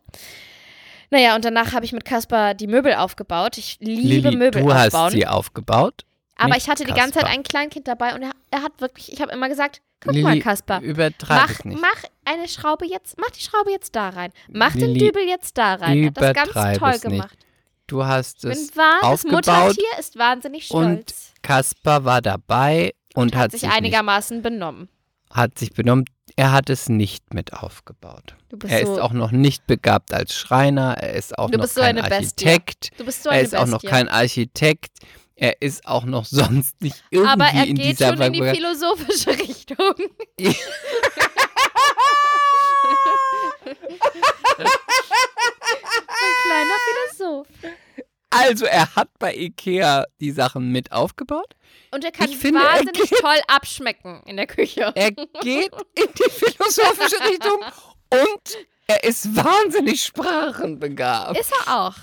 Naja, und danach habe ich mit Kaspar die Möbel aufgebaut. Ich liebe Lili, Möbel du aufbauen. hast sie aufgebaut. Aber ich hatte die ganze Zeit ein Kleinkind dabei und er, er hat wirklich, ich habe immer gesagt, guck Lili, mal, Kaspar, mach, mach eine Schraube jetzt, mach die Schraube jetzt da rein. Mach Lili, den Dübel jetzt da rein. Er hat das ganz toll gemacht. Nicht. Du hast es wahr, aufgebaut. Das Muttertier ist wahnsinnig stolz. Und Kaspar war dabei und, und hat, hat, sich, sich einigermaßen benommen. Hat sich benommen. Er hat es nicht mit aufgebaut. er so ist auch noch nicht begabt als Schreiner. Er ist auch noch so kein Architekt. Du bist so eine er ist Bestie. auch noch kein Architekt. Er ist auch noch sonst nicht irgendwie Aber er in geht dieser schon in die philosophische Richtung. Ein kleiner Philosoph. Also, er hat bei Ikea die Sachen mit aufgebaut. Und er kann Ich finde, er wahnsinnig geht- toll abschmecken in der Küche. Er geht in die philosophische Richtung und er ist wahnsinnig sprachenbegabt. Ist er auch.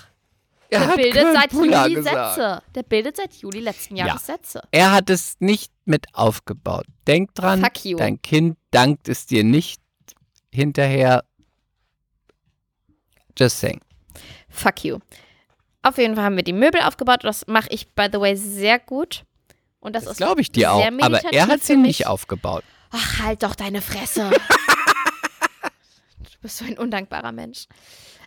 er Der bildet seit Juli gesagt. Sätze. Der bildet seit Juli letzten Ja. Jahres Sätze. Er hat es nicht mit aufgebaut. Denk dran, dein Kind dankt es dir nicht hinterher. Just saying. Fuck you. Auf jeden Fall haben wir die Möbel aufgebaut. Das mache ich, by the way, sehr gut. Und das, Das ist glaube ich dir sehr auch. Aber er hat sie nicht aufgebaut. Ach, halt doch deine Fresse. du bist so ein undankbarer Mensch.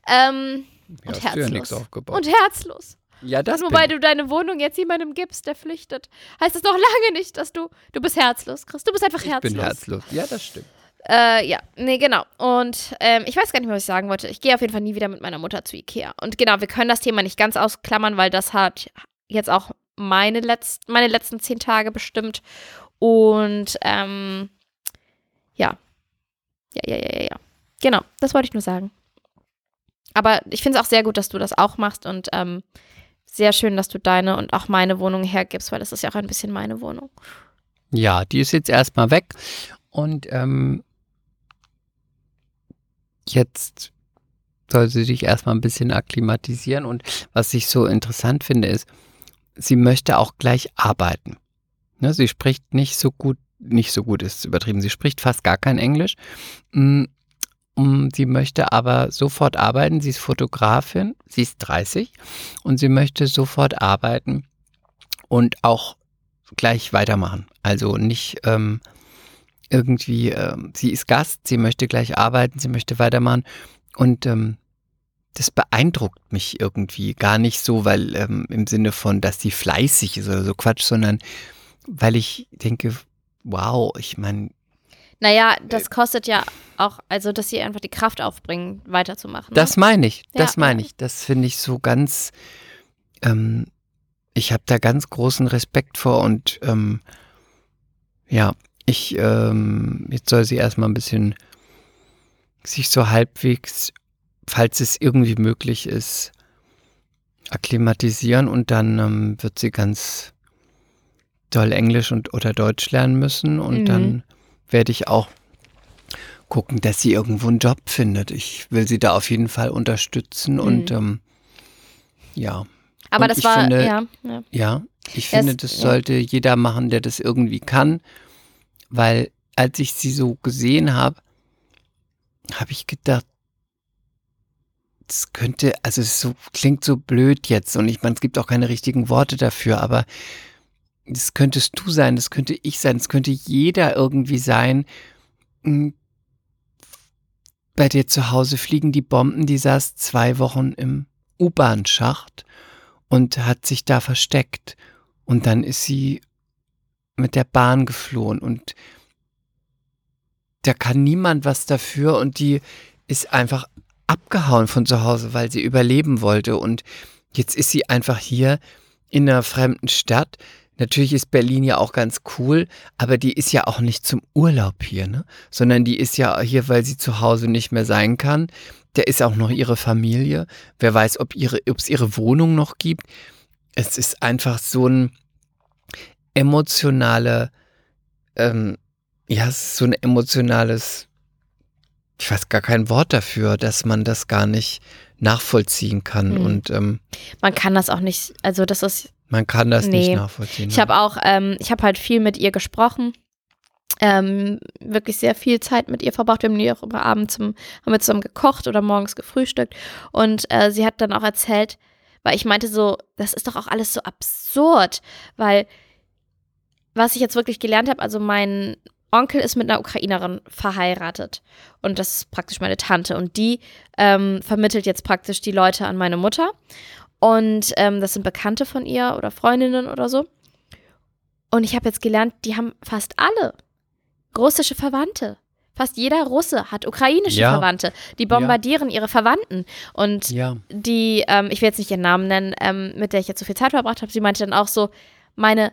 Ähm, Ja, und ja herzlos. aufgebaut. und herzlos. ja, das Nur weil ich. du deine Wohnung jetzt jemandem gibst, der flüchtet, heißt das noch lange nicht, dass du. Du bist herzlos, Chris. Du bist einfach ich herzlos. bin herzlos. Ja, das stimmt. Äh, ja, nee, genau. Und ähm, ich weiß gar nicht mehr, was ich sagen wollte. Ich gehe auf jeden Fall nie wieder mit meiner Mutter zu Ikea. Und genau, wir können das Thema nicht ganz ausklammern, weil das hat jetzt auch meine, letzt, meine letzten zehn Tage bestimmt. Und ähm, ja. Ja, ja, ja, ja, ja. Genau, das wollte ich nur sagen. Aber ich finde es auch sehr gut, dass du das auch machst und ähm, sehr schön, dass du deine und auch meine Wohnung hergibst, weil das ist ja auch ein bisschen meine Wohnung. Ja, die ist jetzt erstmal weg. Und ähm, jetzt soll sie sich erstmal ein bisschen akklimatisieren. Und was ich so interessant finde, ist, sie möchte auch gleich arbeiten. Ne, sie spricht nicht so gut, nicht so gut ist übertrieben, sie spricht fast gar kein Englisch. Mm, mm, Sie möchte aber sofort arbeiten. Sie ist Fotografin, sie ist 30 und sie möchte sofort arbeiten und auch gleich weitermachen. Also nicht ähm, irgendwie, ähm, sie ist Gast, sie möchte gleich arbeiten, sie möchte weitermachen und ähm, das beeindruckt mich irgendwie gar nicht so, weil ähm, im Sinne von, dass sie fleißig ist oder so Quatsch, sondern weil ich denke, wow, ich meine, Naja, Äh, das kostet ja auch, also dass sie einfach die Kraft aufbringen, weiterzumachen. das ne? meine ich, das Ja, meine ich, das finde ich so ganz, ähm, ich habe da ganz großen Respekt vor und ähm, ja, ich, ähm, jetzt soll sie erstmal ein bisschen sich so halbwegs, falls es irgendwie möglich ist, akklimatisieren und dann ähm, wird sie ganz doll Englisch und oder Deutsch lernen müssen und Mhm. dann werde ich auch gucken, dass sie irgendwo einen Job findet. Ich will sie da auf jeden Fall unterstützen und ähm, ja, Aber und das war, finde- ja, ja. ja, ich finde, das sollte jeder machen, der das irgendwie kann, weil als ich sie so gesehen habe, habe ich gedacht, das könnte, also es so, klingt so blöd jetzt und ich meine, es gibt auch keine richtigen Worte dafür, aber das könntest du sein, das könnte ich sein, das könnte jeder irgendwie sein. Hm, Bei dir zu Hause fliegen die Bomben, die saß zwei Wochen im U-Bahn-Schacht und hat sich da versteckt. Und dann ist sie mit der Bahn geflohen und da kann niemand was dafür und die ist einfach abgehauen von zu Hause, weil sie überleben wollte und jetzt ist sie einfach hier in einer fremden Stadt. Natürlich ist Berlin ja auch ganz cool, aber die ist ja auch nicht zum Urlaub hier, ne? Sondern die ist ja hier, weil sie zu Hause nicht mehr sein kann. Da ist auch noch ihre Familie. Wer weiß, ob ihre, es ihre Wohnung noch gibt. Es ist einfach so ein emotionale, ähm, ja, es ist so ein emotionales, ich weiß gar kein Wort dafür, dass man das gar nicht nachvollziehen kann. Mhm. Und ähm, Man kann das auch nicht, also das ist, man kann das Nee. nicht nachvollziehen. ich habe auch, ähm, ich habe halt viel mit ihr gesprochen. Ähm, wirklich sehr viel Zeit mit ihr verbracht. Wir haben die auch immer abends zum, haben wir zusammen gekocht oder morgens gefrühstückt. Und äh, sie hat dann auch erzählt, weil ich meinte so, das ist doch auch alles so absurd, weil was ich jetzt wirklich gelernt habe, also mein Onkel ist mit einer Ukrainerin verheiratet und das ist praktisch meine Tante und die ähm, vermittelt jetzt praktisch die Leute an meine Mutter und ähm, das sind Bekannte von ihr oder Freundinnen oder so und ich habe jetzt gelernt, die haben fast alle russische Verwandte. Fast jeder Russe hat ukrainische Ja. Verwandte. Die bombardieren ihre Verwandten. Und Ja, die, ähm, ich will jetzt nicht ihren Namen nennen, ähm, mit der ich jetzt so viel Zeit verbracht habe, sie meinte dann auch so, meine,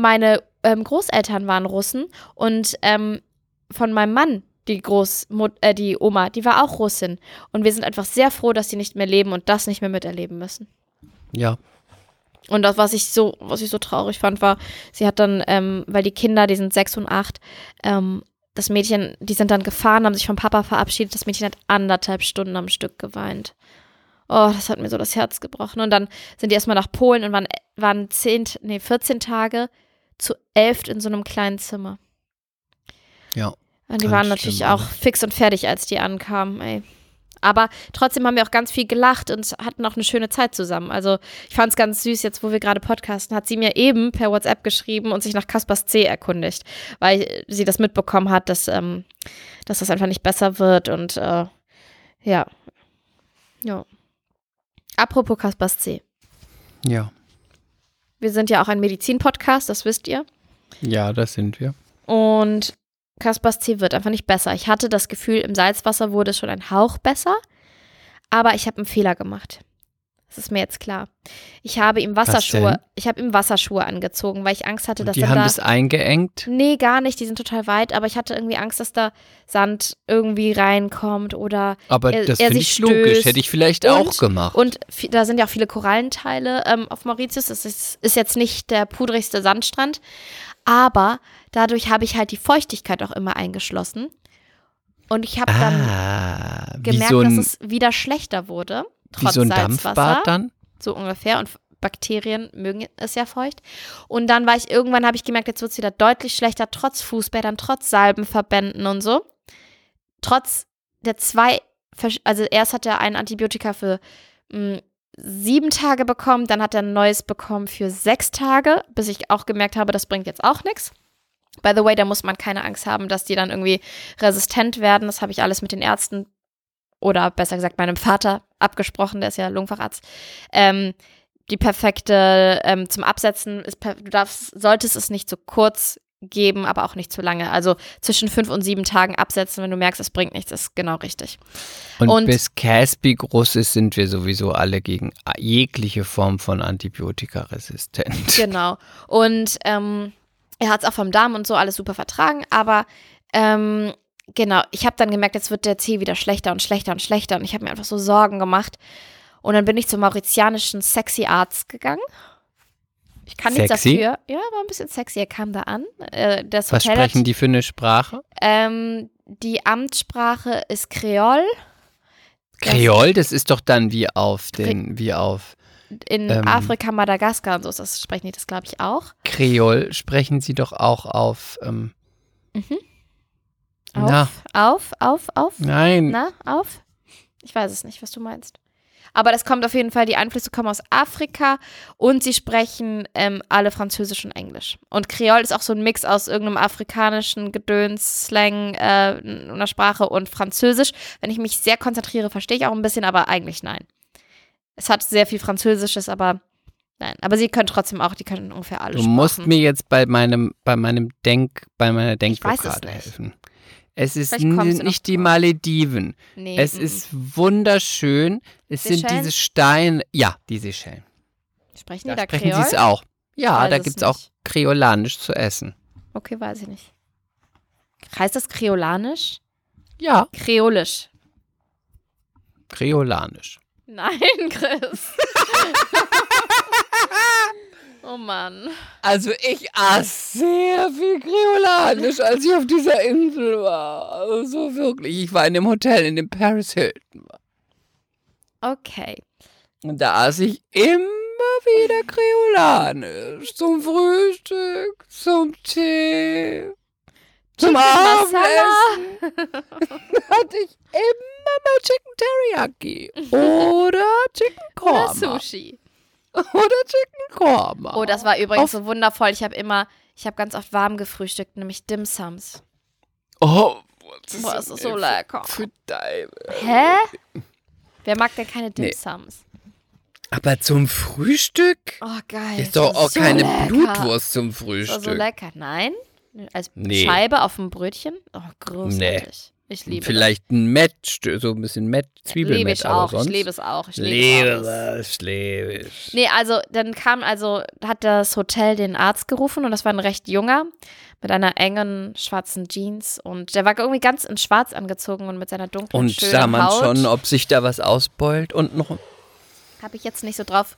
meine ähm, Großeltern waren Russen und ähm, von meinem Mann, die Großmut äh, die Oma, die war auch Russin. Und wir sind einfach sehr froh, dass sie nicht mehr leben und das nicht mehr miterleben müssen. Ja. Und das, was ich so, was ich so traurig fand, war, sie hat dann, ähm, weil die Kinder, die sind sechs und acht, ähm, das Mädchen, die sind dann gefahren, haben sich vom Papa verabschiedet. Das Mädchen hat anderthalb Stunden am Stück geweint. Oh, das hat mir so das Herz gebrochen. Und dann sind die erstmal nach Polen und waren, waren zehn, nee, 14 Tage zu elf in so einem kleinen Zimmer. Ja. Und die waren natürlich auch fix und fertig, als die ankamen, ey. Aber trotzdem haben wir auch ganz viel gelacht und hatten auch eine schöne Zeit zusammen. Also ich fand es ganz süß, jetzt wo wir gerade podcasten, hat sie mir eben per WhatsApp geschrieben und sich nach Kaspers C erkundigt, weil sie das mitbekommen hat, dass, ähm, dass das einfach nicht besser wird und äh, ja. Ja. Apropos Kaspers C. Ja. Wir sind ja auch ein Medizin-Podcast, das wisst ihr. Ja, das sind wir. Und Kaspers Tee wird einfach nicht besser. Ich hatte das Gefühl, im Salzwasser wurde es schon ein Hauch besser, aber ich habe einen Fehler gemacht. Das ist mir jetzt klar. Ich habe ihm Wasserschuhe, ich habe ihm Wasserschuhe angezogen, weil ich Angst hatte, dass die haben da das eingeengt. Nee, gar nicht, die sind total weit, aber ich hatte irgendwie Angst, dass da Sand irgendwie reinkommt oder Aber er- das finde sich ich logisch. stößt. Hätte ich vielleicht Und- auch gemacht. und da sind ja auch viele Korallenteile ähm, auf Mauritius. Das ist, ist jetzt nicht der pudrigste Sandstrand, aber dadurch habe ich halt die Feuchtigkeit auch immer eingeschlossen. Und ich habe dann ah, gemerkt, so dass es wieder schlechter wurde, wie trotz so ein Salzwasser, Dampfbad dann. so ungefähr. Und Bakterien mögen es ja feucht. Und dann war ich irgendwann, habe ich gemerkt, jetzt wird es wieder deutlich schlechter, trotz Fußbädern, trotz Salbenverbänden und so. Trotz der zwei, also erst hat er ein Antibiotika für mh, sieben Tage bekommen, dann hat er ein neues bekommen für sechs Tage, bis ich auch gemerkt habe, das bringt jetzt auch nichts. By the way, da muss man keine Angst haben, dass die dann irgendwie resistent werden. Das habe ich alles mit den Ärzten oder besser gesagt meinem Vater abgesprochen, der ist ja Lungenfacharzt. Ähm, die perfekte ähm, zum Absetzen ist, du darfst, solltest es nicht zu kurz geben, aber auch nicht zu lange. Also zwischen fünf und sieben Tagen absetzen, wenn du merkst, es bringt nichts, ist genau richtig. Und, Und- bis Caspi groß ist, sind wir sowieso alle gegen jegliche Form von Antibiotika resistent. Genau. Und ähm, er hat es auch vom Darm und so alles super vertragen, aber ähm, genau, ich habe dann gemerkt, jetzt wird der Tee wieder schlechter und schlechter und schlechter und ich habe mir einfach so Sorgen gemacht. Und dann bin ich zum mauritianischen Sexy Arzt gegangen. Ich kann nichts dafür. Ja, war ein bisschen sexy. Er kam da an. Äh, das Was Hotel hat- sprechen die für eine Sprache? Ähm, die Amtssprache ist Kreol. Kreol, das ist doch dann wie auf den, wie auf In Ähm. Afrika, Madagaskar und so ist das, sprechen die das, glaube ich, auch. Kreol sprechen sie doch auch auf. Ähm, Na. Auf, auf, auf, auf. nein, Na, auf? Ich weiß es nicht, was du meinst. Aber das kommt auf jeden Fall, die Einflüsse kommen aus Afrika und sie sprechen ähm, alle Französisch und Englisch. Und Kreol ist auch so ein Mix aus irgendeinem afrikanischen Gedöns, Slang, äh, einer Sprache und Französisch. Wenn ich mich sehr konzentriere, verstehe ich auch ein bisschen, aber eigentlich nein. Es hat sehr viel Französisches, aber nein. Aber sie können trotzdem auch, die können ungefähr alle du musst mir jetzt bei meinem, bei meinem Denk, bei meiner Denkblockade helfen. Es ist nicht die. Malediven. nee, Es mm, ist wunderschön. Es sind Seychellen? diese Steine. Ja, die Seychellen. sprechen Da die da sprechen Kreol? sie es auch. Ja, Weiß da gibt es auch. Kreolanisch zu essen. Okay, weiß ich nicht. Heißt das Kreolanisch? Ja, Kreolisch. Kreolanisch. Nein, Chris. oh Mann. Also ich aß sehr viel Kreolanisch, als ich auf dieser Insel war. Also wirklich. Ich war in dem Hotel, in dem Paris Hilton. Okay. Und da aß ich immer wieder Kreolanisch. Zum Frühstück, zum Tee, zum Masala. Abendessen. hatte ich immer mal Chicken Teriyaki. Oder Chicken Oder Korma. Sushi. Oder Chicken Korma. Oh, das war übrigens Auf- so wundervoll. Ich habe immer, ich habe ganz oft warm gefrühstückt, nämlich Dim Sums. Oh, was Boah, ist das so lecker. Für Deine. Hä? Wer mag denn keine Dim Nee. Sums? Aber zum Frühstück? Oh, geil. Ist doch Das auch so keine lecker. Blutwurst zum Das war Frühstück. so lecker. Nein? Als Nee. Scheibe auf dem Brötchen? Oh, großartig. Ich liebe Vielleicht ein Mett, so ein bisschen das. Liebe Zwiebelmett, ich auch. sonst. Ich liebe es auch. Ich liebe, Liebe es. es, liebe es. Nee, also dann kam also, hat das Hotel den Arzt gerufen und das war ein recht junger mit einer engen schwarzen Jeans und der war irgendwie ganz in schwarz angezogen und mit seiner dunklen, Und sah man Haut. schon, ob sich da was ausbeult und noch. Habe ich jetzt nicht so drauf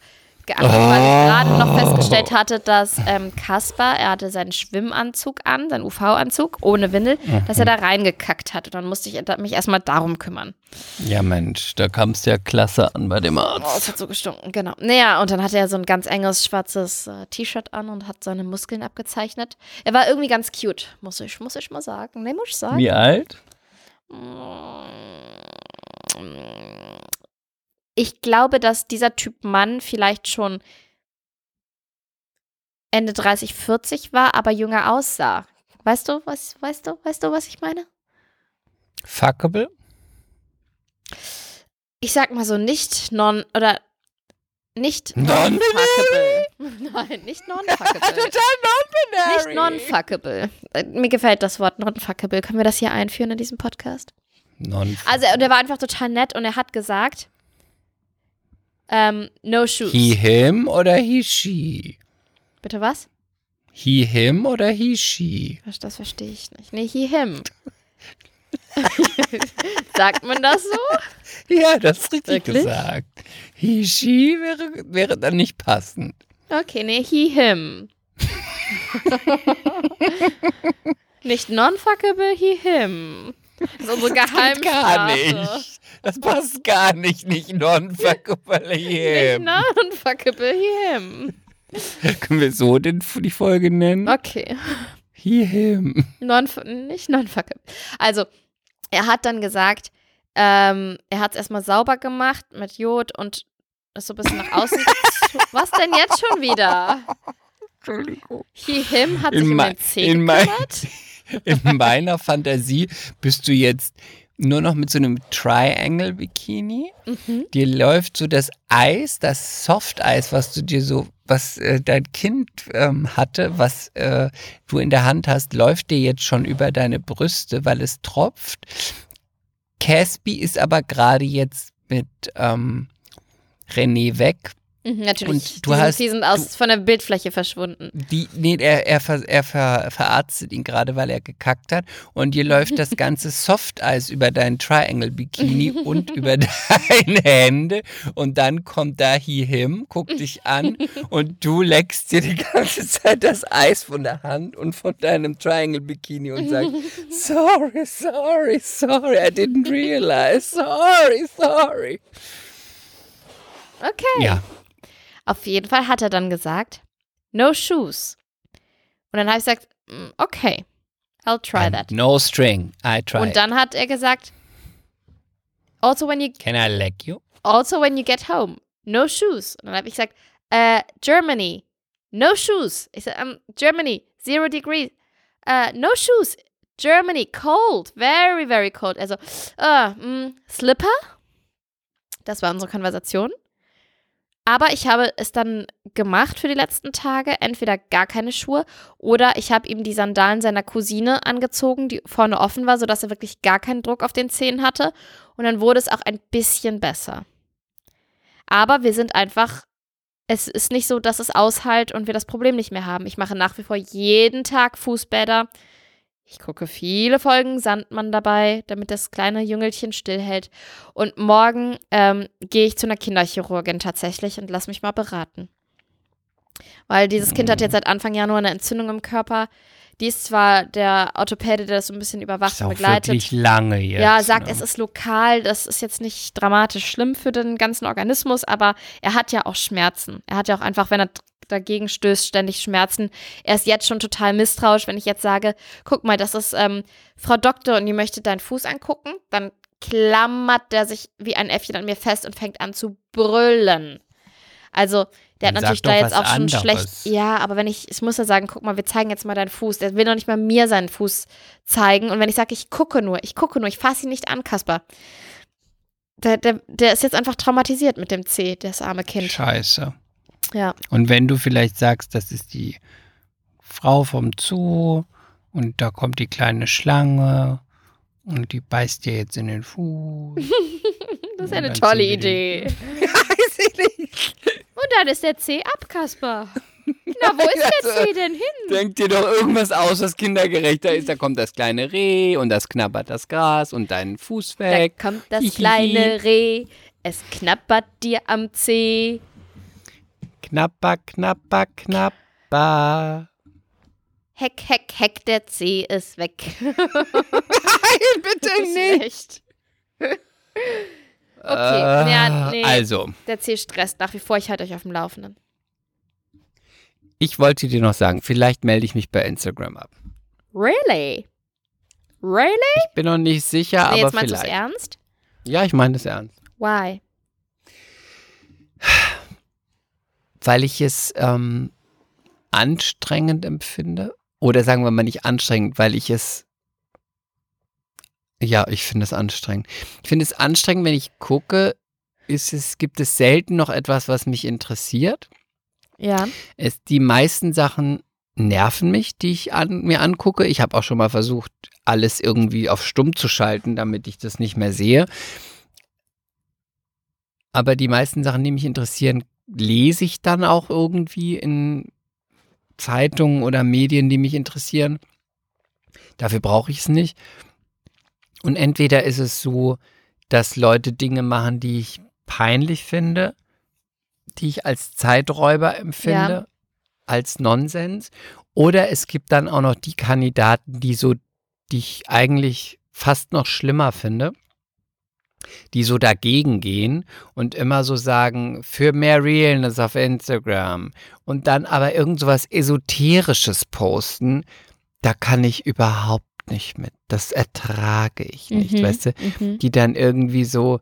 geachtet, weil ich gerade noch festgestellt hatte, dass ähm, Kaspar, er hatte seinen Schwimmanzug an, seinen UV-Anzug, ohne Windel, dass er da reingekackt hat. Und dann musste ich mich erstmal darum kümmern. Ja, Mensch, da kam es ja klasse an bei dem Oh, Arzt. es hat so gestunken, genau. Naja, und dann hatte er so ein ganz enges schwarzes äh, T-Shirt an und hat seine Muskeln abgezeichnet. Er war irgendwie ganz cute, muss ich, muss ich mal sagen. Nee, muss ich sagen. Wie alt? Ich glaube, dass dieser Typ Mann vielleicht schon Ende 30, 40 war, aber jünger aussah. Weißt du, was, weißt du, weißt du, was ich meine? Fuckable? Ich sag mal so, nicht non oder nicht Non- non-fuckable. Nein, nicht non-fuckable. Nicht non-fuckable. Äh, Mir gefällt das Wort non-fuckable. Können wir das hier einführen in diesem Podcast? Non Also, und er war einfach total nett und er hat gesagt, ähm, no shoes. he, him oder he, she? Bitte was? He, him oder he, she? Das, das verstehe ich nicht. Nee, he, him. Sagt man das so? Ja, das ist richtig Wirklich? gesagt. He, she wäre, wäre dann nicht passend. Okay, nee, he, him. nicht non-fuckable, he, him. Das ist unsere Geht gar Geheimsprache. nicht. Das passt gar nicht. Nicht non-fuckable Nicht him. non-fuckable, he, him. Können wir so den, die Folge nennen? Okay. He, him. Non, nicht non-fuckable. Also, er hat dann gesagt, ähm, er hat es erstmal sauber gemacht mit Jod und ist so ein bisschen nach außen. Was denn jetzt schon wieder? Entschuldigung. He, him hat In sich um den Zeh in mein-. In meiner Fantasie bist du jetzt nur noch mit so einem Triangle-Bikini. Mhm. Dir läuft so das Eis, das Softeis, was du dir so, was äh, dein Kind ähm, hatte, was äh, du in der Hand hast, läuft dir jetzt schon über deine Brüste, weil es tropft. Caspi ist aber gerade jetzt mit ähm, René weg. Mhm, natürlich. Und du die, hast- sind, die sind aus, von der Bildfläche verschwunden. Die, nee, er, er, ver, er ver, verarztet ihn gerade, weil er gekackt hat. Und dir läuft das ganze Softeis über dein Triangle-Bikini und über deine Hände. Und dann kommt da he, him, guckt dich an und du leckst dir die ganze Zeit das Eis von der Hand und von deinem Triangle-Bikini und sagst, sorry, sorry, sorry, I didn't realize, sorry, sorry. Okay. Ja, Auf jeden Fall hat er dann gesagt, no shoes. Und dann habe ich gesagt, "Mm, okay, I'll try and that. no string, I tried. Und dann hat er gesagt, also when you Can I leg you? also when you get home, no shoes. Und dann habe ich gesagt, äh, Germany, no shoes. Ich sage, um, Germany, zero degrees, äh, no shoes. Germany, cold, very, very cold. Also, äh, mm, Slipper? Das war unsere Konversation. Aber ich habe es dann gemacht für die letzten Tage. Entweder gar keine Schuhe oder ich habe ihm die Sandalen seiner Cousine angezogen, die vorne offen war, sodass er wirklich gar keinen Druck auf den Zehen hatte. Und dann wurde es auch ein bisschen besser. Aber wir sind einfach, es ist nicht so, dass es aushält und wir das Problem nicht mehr haben. Ich mache nach wie vor jeden Tag Fußbäder. Ich gucke viele Folgen Sandmann dabei, damit das kleine Jüngelchen stillhält. Und morgen ähm, gehe ich zu einer Kinderchirurgin tatsächlich und lass mich mal beraten. Weil dieses Kind hat jetzt seit Anfang Januar eine Entzündung im Körper. Die ist zwar der Orthopäde, der das so ein bisschen überwacht Ist und begleitet. wirklich lange jetzt. Ja, sagt, ne? es ist lokal, das ist jetzt nicht dramatisch schlimm für den ganzen Organismus, aber er hat ja auch Schmerzen. Er hat ja auch einfach, wenn er dagegen stößt, ständig Schmerzen. Er ist jetzt schon total misstrauisch, wenn ich jetzt sage, guck mal, das ist ähm, Frau Doktor und die möchte deinen Fuß angucken, dann klammert der sich wie ein Äffchen an mir fest und fängt an zu brüllen. Also, der hat Dann natürlich da jetzt auch schon anderes. schlecht. Ja, aber wenn ich, ich muss ja sagen, guck mal, wir zeigen jetzt mal deinen Fuß. Der will doch nicht mal mir seinen Fuß zeigen. Und wenn ich sage, ich gucke nur, ich gucke nur, ich fasse ihn nicht an, Kasper. Der, der, der ist jetzt einfach traumatisiert mit dem C, das arme Kind. Scheiße. Ja. Und wenn du vielleicht sagst, das ist die Frau vom Zoo und da kommt die kleine Schlange und die beißt dir jetzt in den Fuß. Das ist Und eine tolle Idee. Weiß ich nicht. Und dann ist der C ab, Kasper. Na, wo ist der C denn hin? Denk dir doch irgendwas aus, was kindergerechter ist. Da kommt das kleine Reh und das knabbert das Gras und deinen Fuß Da weg. kommt das Hihihi. kleine Reh, es knappert dir am C. Knapper, knapper, knapper. Heck, heck, heck, der C ist weg. Nein, bitte nicht. Okay, Äh, ja, nee. Also, Der C stresst nach wie vor. Ich halte euch auf dem Laufenden. ich wollte dir noch sagen, vielleicht melde ich mich bei Instagram ab. Really? Really? Ich bin noch nicht sicher, nee, aber jetzt meinst du es vielleicht. ernst? Ja, ich meine das ernst. Why? Weil ich es ähm, anstrengend empfinde. Oder sagen wir mal nicht anstrengend, weil ich es. Ja, ich finde es anstrengend. Ich finde es anstrengend, wenn ich gucke, ist es, gibt es selten noch etwas, was mich interessiert. Ja. Es, die meisten Sachen nerven mich, die ich an, mir angucke. Ich habe auch schon mal versucht, alles irgendwie auf stumm zu schalten, damit ich das nicht mehr sehe. Aber die meisten Sachen, die mich interessieren, lese ich dann auch irgendwie in Zeitungen oder Medien, die mich interessieren. Dafür brauche ich es nicht. Und entweder ist es so, dass Leute Dinge machen, die ich peinlich finde, die ich als Zeiträuber empfinde, Ja. als Nonsens. Oder es gibt dann auch noch die Kandidaten, die so, die ich eigentlich fast noch schlimmer finde, die so dagegen gehen und immer so sagen, für mehr Realness auf Instagram und dann aber irgend so was Esoterisches posten, da kann ich überhaupt nicht mit. Das ertrage ich nicht, Mhm, weißt du? mhm. Die dann irgendwie so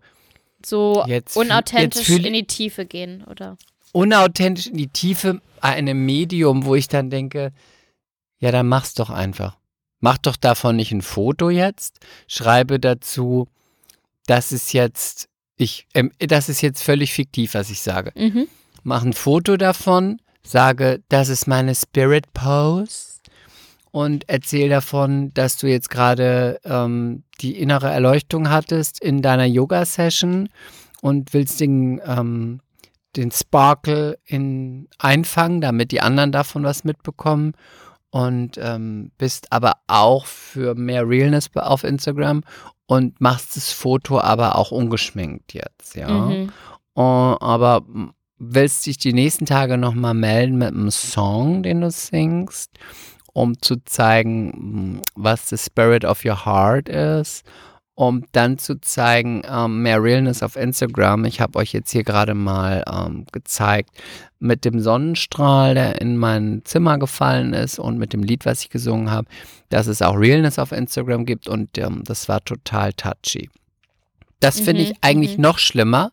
So jetzt unauthentisch jetzt in die Tiefe gehen, oder? unauthentisch in die Tiefe einem Medium, wo ich dann denke, ja, dann mach's doch einfach. Mach doch davon nicht ein Foto jetzt, schreibe dazu, das ist jetzt, ich, ähm, das ist jetzt völlig fiktiv, was ich sage. Mhm. Mach ein Foto davon, sage, das ist meine Spirit Pose und erzähl davon, dass du jetzt gerade ähm, die innere Erleuchtung hattest in deiner Yoga-Session und willst den, ähm, den Sparkle in, einfangen, damit die anderen davon was mitbekommen und ähm, bist aber auch für mehr Realness auf Instagram und machst das Foto aber auch ungeschminkt jetzt, ja. Mhm. Äh, aber willst dich die nächsten Tage nochmal melden mit einem Song, den du singst, um zu zeigen, m, was the spirit of your heart ist, um dann zu zeigen, ähm, mehr Realness auf Instagram. Ich habe euch jetzt hier gerade mal ähm, gezeigt mit dem Sonnenstrahl, der in mein Zimmer gefallen ist und mit dem Lied, was ich gesungen habe, dass es auch Realness auf Instagram gibt und ähm, das war total touchy. Das finde Mhm, ich eigentlich mhm. noch schlimmer,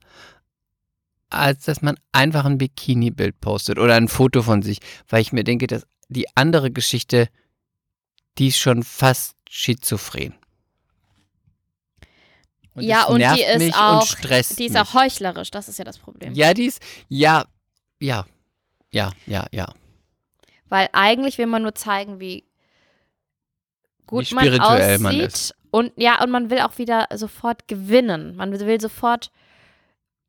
als dass man einfach ein Bikini-Bild postet oder ein Foto von sich, weil ich mir denke, dass die andere Geschichte, die ist schon fast schizophren. ja, das und die ist auch, und die ist mich. auch heuchlerisch, das ist ja das Problem. Ja, die ist, ja, ja, ja, ja, ja. Weil eigentlich will man nur zeigen, wie gut Wie man aussieht. man ist. Und ja, und man will auch wieder sofort gewinnen. Man will sofort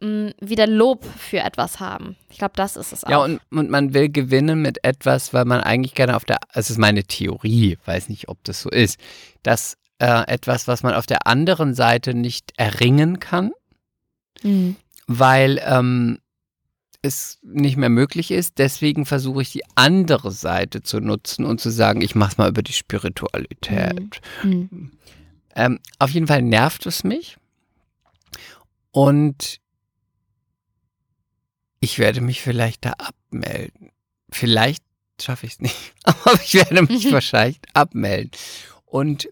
wieder Lob für etwas haben. Ich glaube, das ist es auch. Ja, und, und man will gewinnen mit etwas, weil man eigentlich gerne auf der, es ist meine Theorie, weiß nicht, ob das so ist, dass äh, etwas, was man auf der anderen Seite nicht erringen kann, Mhm. weil ähm, es nicht mehr möglich ist. Deswegen versuche ich die andere Seite zu nutzen und zu sagen, ich mache es mal über die Spiritualität. Mhm. Ähm, auf jeden Fall nervt es mich. Und ich werde mich vielleicht da abmelden. Vielleicht schaffe ich es nicht, aber ich werde mich wahrscheinlich abmelden. Und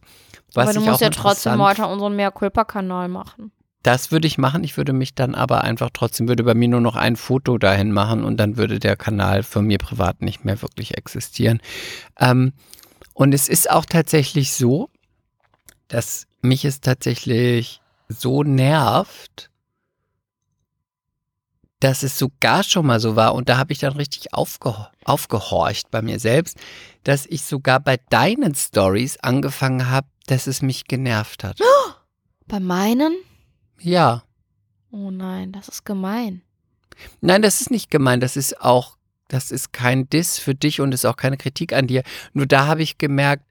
was Aber du ich musst auch ja trotzdem weiter unseren Mea Culpa-Kanal machen. Das würde ich machen. Ich würde mich dann aber einfach trotzdem, würde bei mir nur noch ein Foto dahin machen und dann würde der Kanal von mir privat nicht mehr wirklich existieren. Ähm, und es ist auch tatsächlich so, dass mich es tatsächlich so nervt, dass es sogar schon mal so war und da habe ich dann richtig aufge aufgehorcht bei mir selbst, dass ich sogar bei deinen Stories angefangen habe, dass es mich genervt hat. Bei meinen? Ja. Oh nein, das ist gemein. Nein, das ist nicht gemein. Das ist auch, das ist kein Diss für dich und ist auch keine Kritik an dir. Nur da habe ich gemerkt,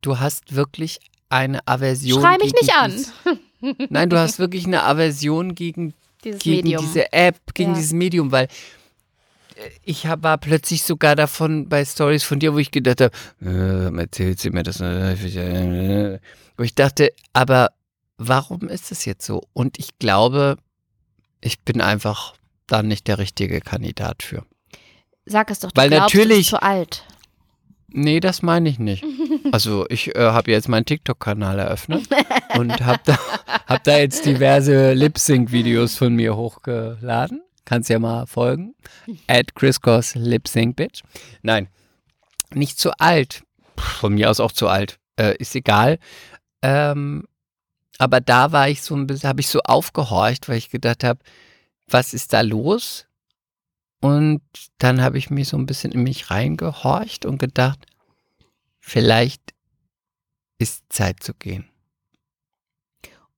du hast wirklich eine Aversion. Schrei mich nicht an. dies- Nein, du hast wirklich eine Aversion gegen, Dieses gegen Medium. diese App, gegen Ja. dieses Medium, weil ich hab, war plötzlich sogar davon bei Stories von dir, wo ich gedacht habe, äh, erzählt sie mir das? Wo ich dachte, aber warum ist es jetzt so? Und ich glaube, ich bin einfach da nicht der richtige Kandidat für. Sag es doch, du Weil glaubst, natürlich- du bist zu alt. Nee, das meine ich nicht. Also ich äh, habe jetzt meinen TikTok-Kanal eröffnet und habe da, hab da jetzt diverse Lip-Sync-Videos von mir hochgeladen. Kannst ja mal folgen. At Chris Lip Sync Bitch. Nein, nicht zu alt. Von mir aus auch zu alt. Äh, ist egal. Ähm, aber da war ich so ein bisschen, habe ich so aufgehorcht, weil ich gedacht habe, was ist da los? Und dann habe ich mich so ein bisschen in mich reingehorcht und gedacht, vielleicht ist Zeit zu gehen.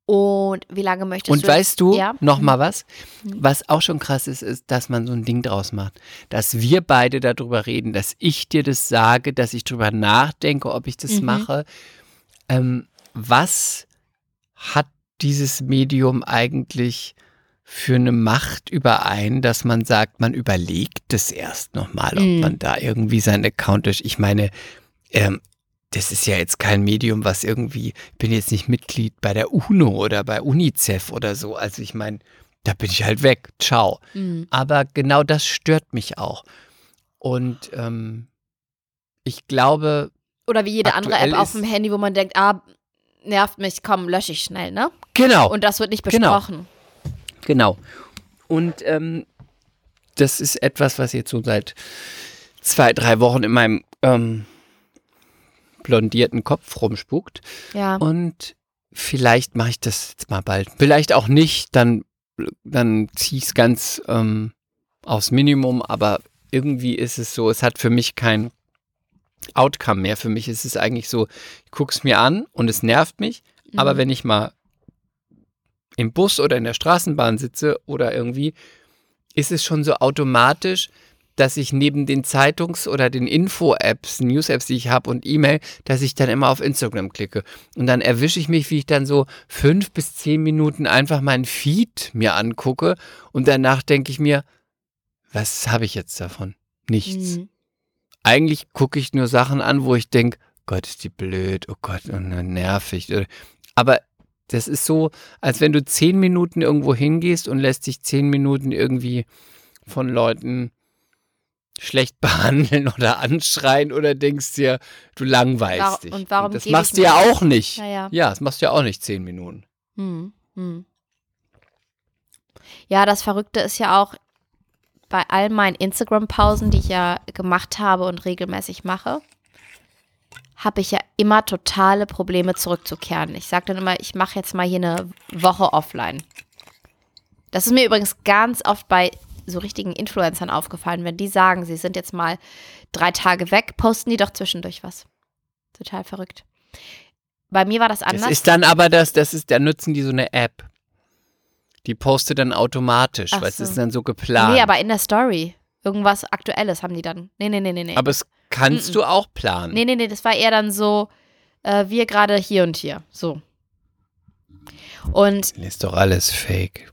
Und wie lange möchtest Und du? weißt du, Ja. noch mal was, Mhm. was auch schon krass ist, ist, dass man so ein Ding draus macht. Dass wir beide darüber reden, dass ich dir das sage, dass ich drüber nachdenke, ob ich das Mhm. mache. Ähm, was hat dieses Medium eigentlich für eine Macht über einen, dass man sagt, man überlegt das erst nochmal, ob Mhm. man da irgendwie seinen Account durch. Ich meine, ähm, das ist ja jetzt kein Medium, was irgendwie, ich bin jetzt nicht Mitglied bei der UNO oder bei UNICEF oder so. Also ich meine, da bin ich halt weg. Ciao. Mhm. Aber genau das stört mich auch. Und ähm, ich glaube, Oder wie jede andere App auf dem Handy, wo man denkt, ah, nervt mich, komm, lösche ich schnell, ne? genau. Und das wird nicht Genau. besprochen. Genau. Und ähm, das ist etwas, was jetzt so seit zwei, drei Wochen in meinem ähm, blondierten Kopf rumspukt. Ja. Und vielleicht mache ich das jetzt mal bald. Vielleicht auch nicht, dann, dann ziehe ich es ganz ähm, aufs Minimum, aber irgendwie ist es so, es hat für mich kein Outcome mehr. Für mich ist es eigentlich so, ich gucke es mir an und es nervt mich, aber Mhm. wenn ich mal im Bus oder in der Straßenbahn sitze oder irgendwie, ist es schon so automatisch, dass ich neben den Zeitungs- oder den Info-Apps, News-Apps, die ich habe und E-Mail, dass ich dann immer auf Instagram klicke. Und dann erwische ich mich, wie ich dann so fünf bis zehn Minuten einfach meinen Feed mir angucke und danach denke ich mir, was habe ich jetzt davon? Nichts. Mhm. Eigentlich gucke ich nur Sachen an, wo ich denke, Gott, ist die blöd, oh Gott, und nervig. Aber das ist so, als wenn du zehn Minuten irgendwo hingehst und lässt dich zehn Minuten irgendwie von Leuten schlecht behandeln oder anschreien oder denkst dir, du langweilst Warum- dich. und warum das gebe machst du ja auch nicht. Ja, ja. Ja, das machst du ja auch nicht zehn Minuten. Hm, hm. Ja, das Verrückte ist ja auch bei all meinen Instagram-Pausen, die ich ja gemacht habe und regelmäßig mache, habe ich ja immer totale Probleme zurückzukehren. Ich sage dann immer, ich mache jetzt mal hier eine Woche offline. Das ist mir übrigens ganz oft bei so richtigen Influencern aufgefallen. Wenn die sagen, sie sind jetzt mal drei Tage weg, posten die doch zwischendurch was. Total verrückt. Bei mir war das anders. Das ist dann aber das, das ist, da nutzen die so eine App. Die postet dann automatisch, Ach weil es so. ist dann so geplant. Nee, aber in der Story. Irgendwas Aktuelles haben die dann. Nee, nee, nee, nee, nee. Aber es kannst Mm-mm. du auch planen. Nee, nee, nee, das war eher dann so, äh, wir gerade hier und hier. So. Und Ist doch alles fake.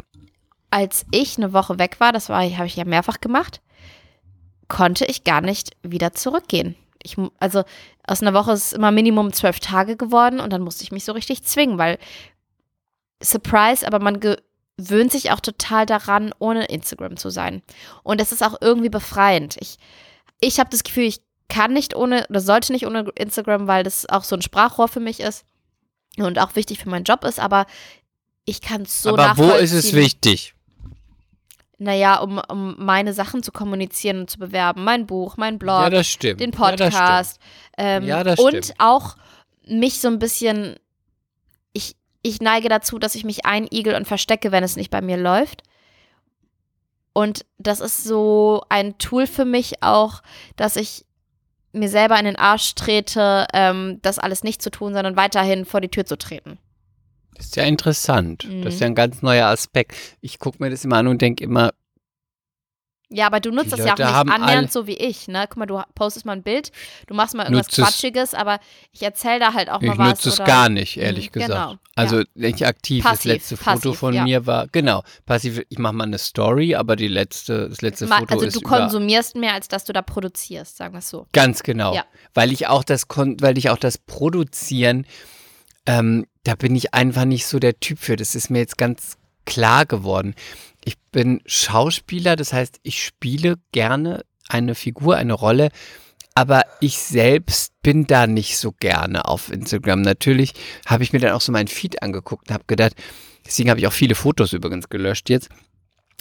als ich eine Woche weg war, das war, habe ich ja mehrfach gemacht, konnte ich gar nicht wieder zurückgehen. Ich, also aus einer Woche ist es immer Minimum zwölf Tage geworden und dann musste ich mich so richtig zwingen, weil Surprise, aber man gewöhnt sich auch total daran, ohne Instagram zu sein. Und das ist auch irgendwie befreiend. Ich, ich habe das Gefühl, ich kann nicht ohne oder sollte nicht ohne Instagram, weil das auch so ein Sprachrohr für mich ist und auch wichtig für meinen Job ist, aber ich kann es so aber wo ist es wichtig? Naja, um, um meine Sachen zu kommunizieren und zu bewerben. Mein Buch, mein Blog, Ja, stimmt. den Ja, das Podcast. ähm, Ja, das und stimmt. auch mich so ein bisschen. Ich, neige dazu, dass ich mich einigel und verstecke, wenn es nicht bei mir läuft. Und das ist so ein Tool für mich auch, dass ich mir selber in den Arsch trete, ähm, das alles nicht zu tun, sondern weiterhin vor die Tür zu treten. Das ist ja interessant. Mhm. Das ist ja ein ganz neuer Aspekt. Ich gucke mir das immer an und denke immer, Ja, aber du nutzt das ja auch nicht annähernd so wie ich, ne? Guck mal, du postest mal ein Bild, du machst mal irgendwas Nutzt es- Quatschiges, aber ich erzähle da halt auch Ich mal was. nutze es oder, gar nicht, ehrlich Mhm, gesagt. genau, Also nicht aktiv. Passiv, das letzte Foto passiv, von ja. mir war, genau, passiv. Ich mache mal eine Story, aber die letzte, das letzte Ma- Foto Also ist du über, konsumierst mehr, als dass du da produzierst, sagen wir es so. Ganz genau. Ja. Weil ich auch das kon weil ich auch das Produzieren, ähm, da bin ich einfach nicht so der Typ für. Das ist mir jetzt ganz klar geworden. Ich bin Schauspieler, das heißt, ich spiele gerne eine Figur, eine Rolle, aber ich selbst bin da nicht so gerne auf Instagram. Natürlich habe ich mir dann auch so meinen Feed angeguckt und habe gedacht, deswegen habe ich auch viele Fotos übrigens gelöscht jetzt,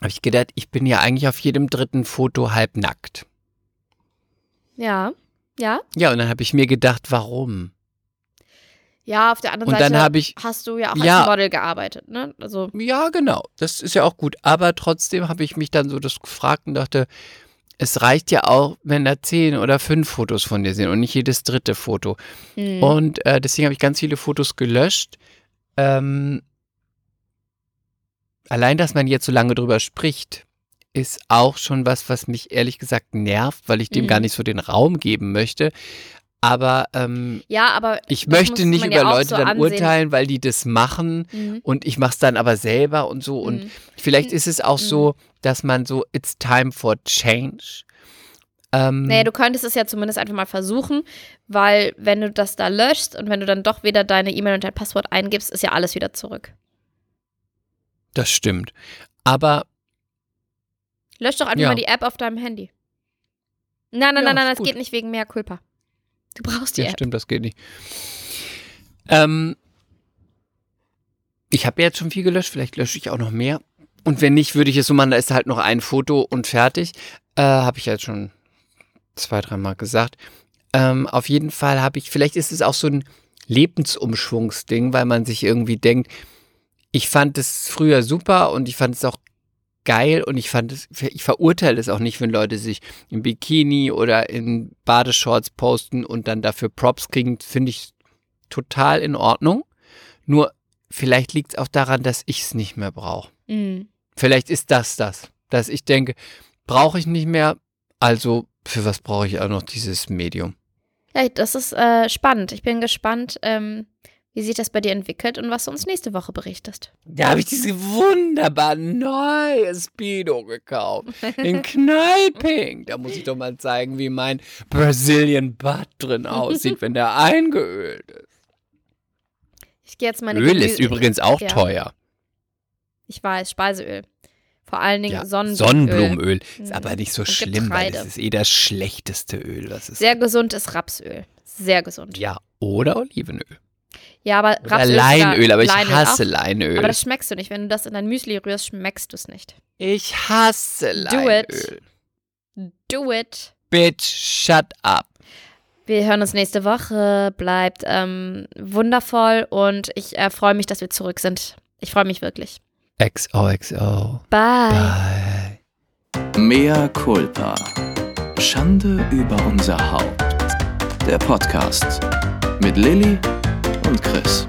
habe ich gedacht, ich bin ja eigentlich auf jedem dritten Foto halb nackt. Ja, ja. Ja, und dann habe ich mir gedacht, warum? Ja, auf der anderen Und Seite ich, hast du ja auch Ja. als Model gearbeitet, ne? Also, ja, genau, das ist ja auch gut. Aber trotzdem habe ich mich dann so das gefragt und dachte, es reicht ja auch, wenn da zehn oder fünf Fotos von dir sind und nicht jedes dritte Foto. hm. Und äh, deswegen habe ich ganz viele Fotos gelöscht. Ähm, allein, dass man jetzt so lange drüber spricht, ist auch schon was, was mich ehrlich gesagt nervt, weil ich dem Mhm. gar nicht so den Raum geben möchte. Aber ähm, ja, aber ich möchte nicht über ja Leute so dann ansehen. urteilen, weil die das machen Mhm. und ich mache es dann aber selber und so. Und Mhm. vielleicht ist es auch Mhm. so, dass man so, it's time for change. Ähm, Naja, du könntest es ja zumindest einfach mal versuchen, weil wenn du das da löschst und wenn du dann doch wieder deine E-Mail und dein Passwort eingibst, ist ja alles wieder zurück. das stimmt. Aber Lösch doch einfach Ja. mal die App auf deinem Handy. Nein, nein, Ja, nein, nein, das gut. geht nicht wegen mehr Culpa. Du brauchst die ja, App. stimmt, das geht nicht. Ähm, ich habe jetzt schon viel gelöscht, vielleicht lösche ich auch noch mehr. Und wenn nicht, würde ich es so machen, da ist halt noch ein Foto und fertig. Äh, habe ich jetzt schon zwei, dreimal gesagt. Ähm, auf jeden Fall habe ich, vielleicht ist es auch so ein Lebensumschwungsding, weil man sich irgendwie denkt, ich fand es früher super und ich fand es auch geil und ich fand es, ich verurteile es auch nicht, wenn Leute sich im Bikini oder in Badeshorts posten und dann dafür Props kriegen, finde ich total in Ordnung. Nur vielleicht liegt es auch daran, dass ich es nicht mehr brauche. Mhm. Vielleicht ist das das, dass ich denke, brauche ich nicht mehr, also für was brauche ich auch noch dieses Medium? Ja, das ist äh, spannend. Ich bin gespannt, ähm, wie sich das bei dir entwickelt und was du uns nächste Woche berichtest. Da habe ich diese wunderbar neue Speedo gekauft. In Knallpink. Da muss ich doch mal zeigen, wie mein Brazilian Butt drin aussieht, wenn der eingeölt ist. Ich gehe jetzt meine Öl Gemü- ist übrigens auch Ja. teuer. Ich weiß, Speiseöl. Vor allen Dingen Ja, Sonnenblumenöl. Sonnenblumenöl ist Mhm. aber nicht so Und schlimm, weil das ist eh das schlechteste Öl, was es Sehr gesund ist Rapsöl. Sehr gesund. Ja, oder Olivenöl. Ja, aber Oder Rapsöl Leinöl, aber ich Leinöl hasse auch. Leinöl. Aber das schmeckst du nicht. Wenn du das in dein Müsli rührst, schmeckst du es nicht. ich hasse Do Leinöl. it. Do it. Bitch, shut up. Wir hören uns nächste Woche. Bleibt ähm, wundervoll und ich äh, freue mich, dass wir zurück sind. Ich freue mich wirklich. XOXO. Bye. Bye. Mea culpa. Schande über unser Haupt. Der Podcast mit Lilly und Chris.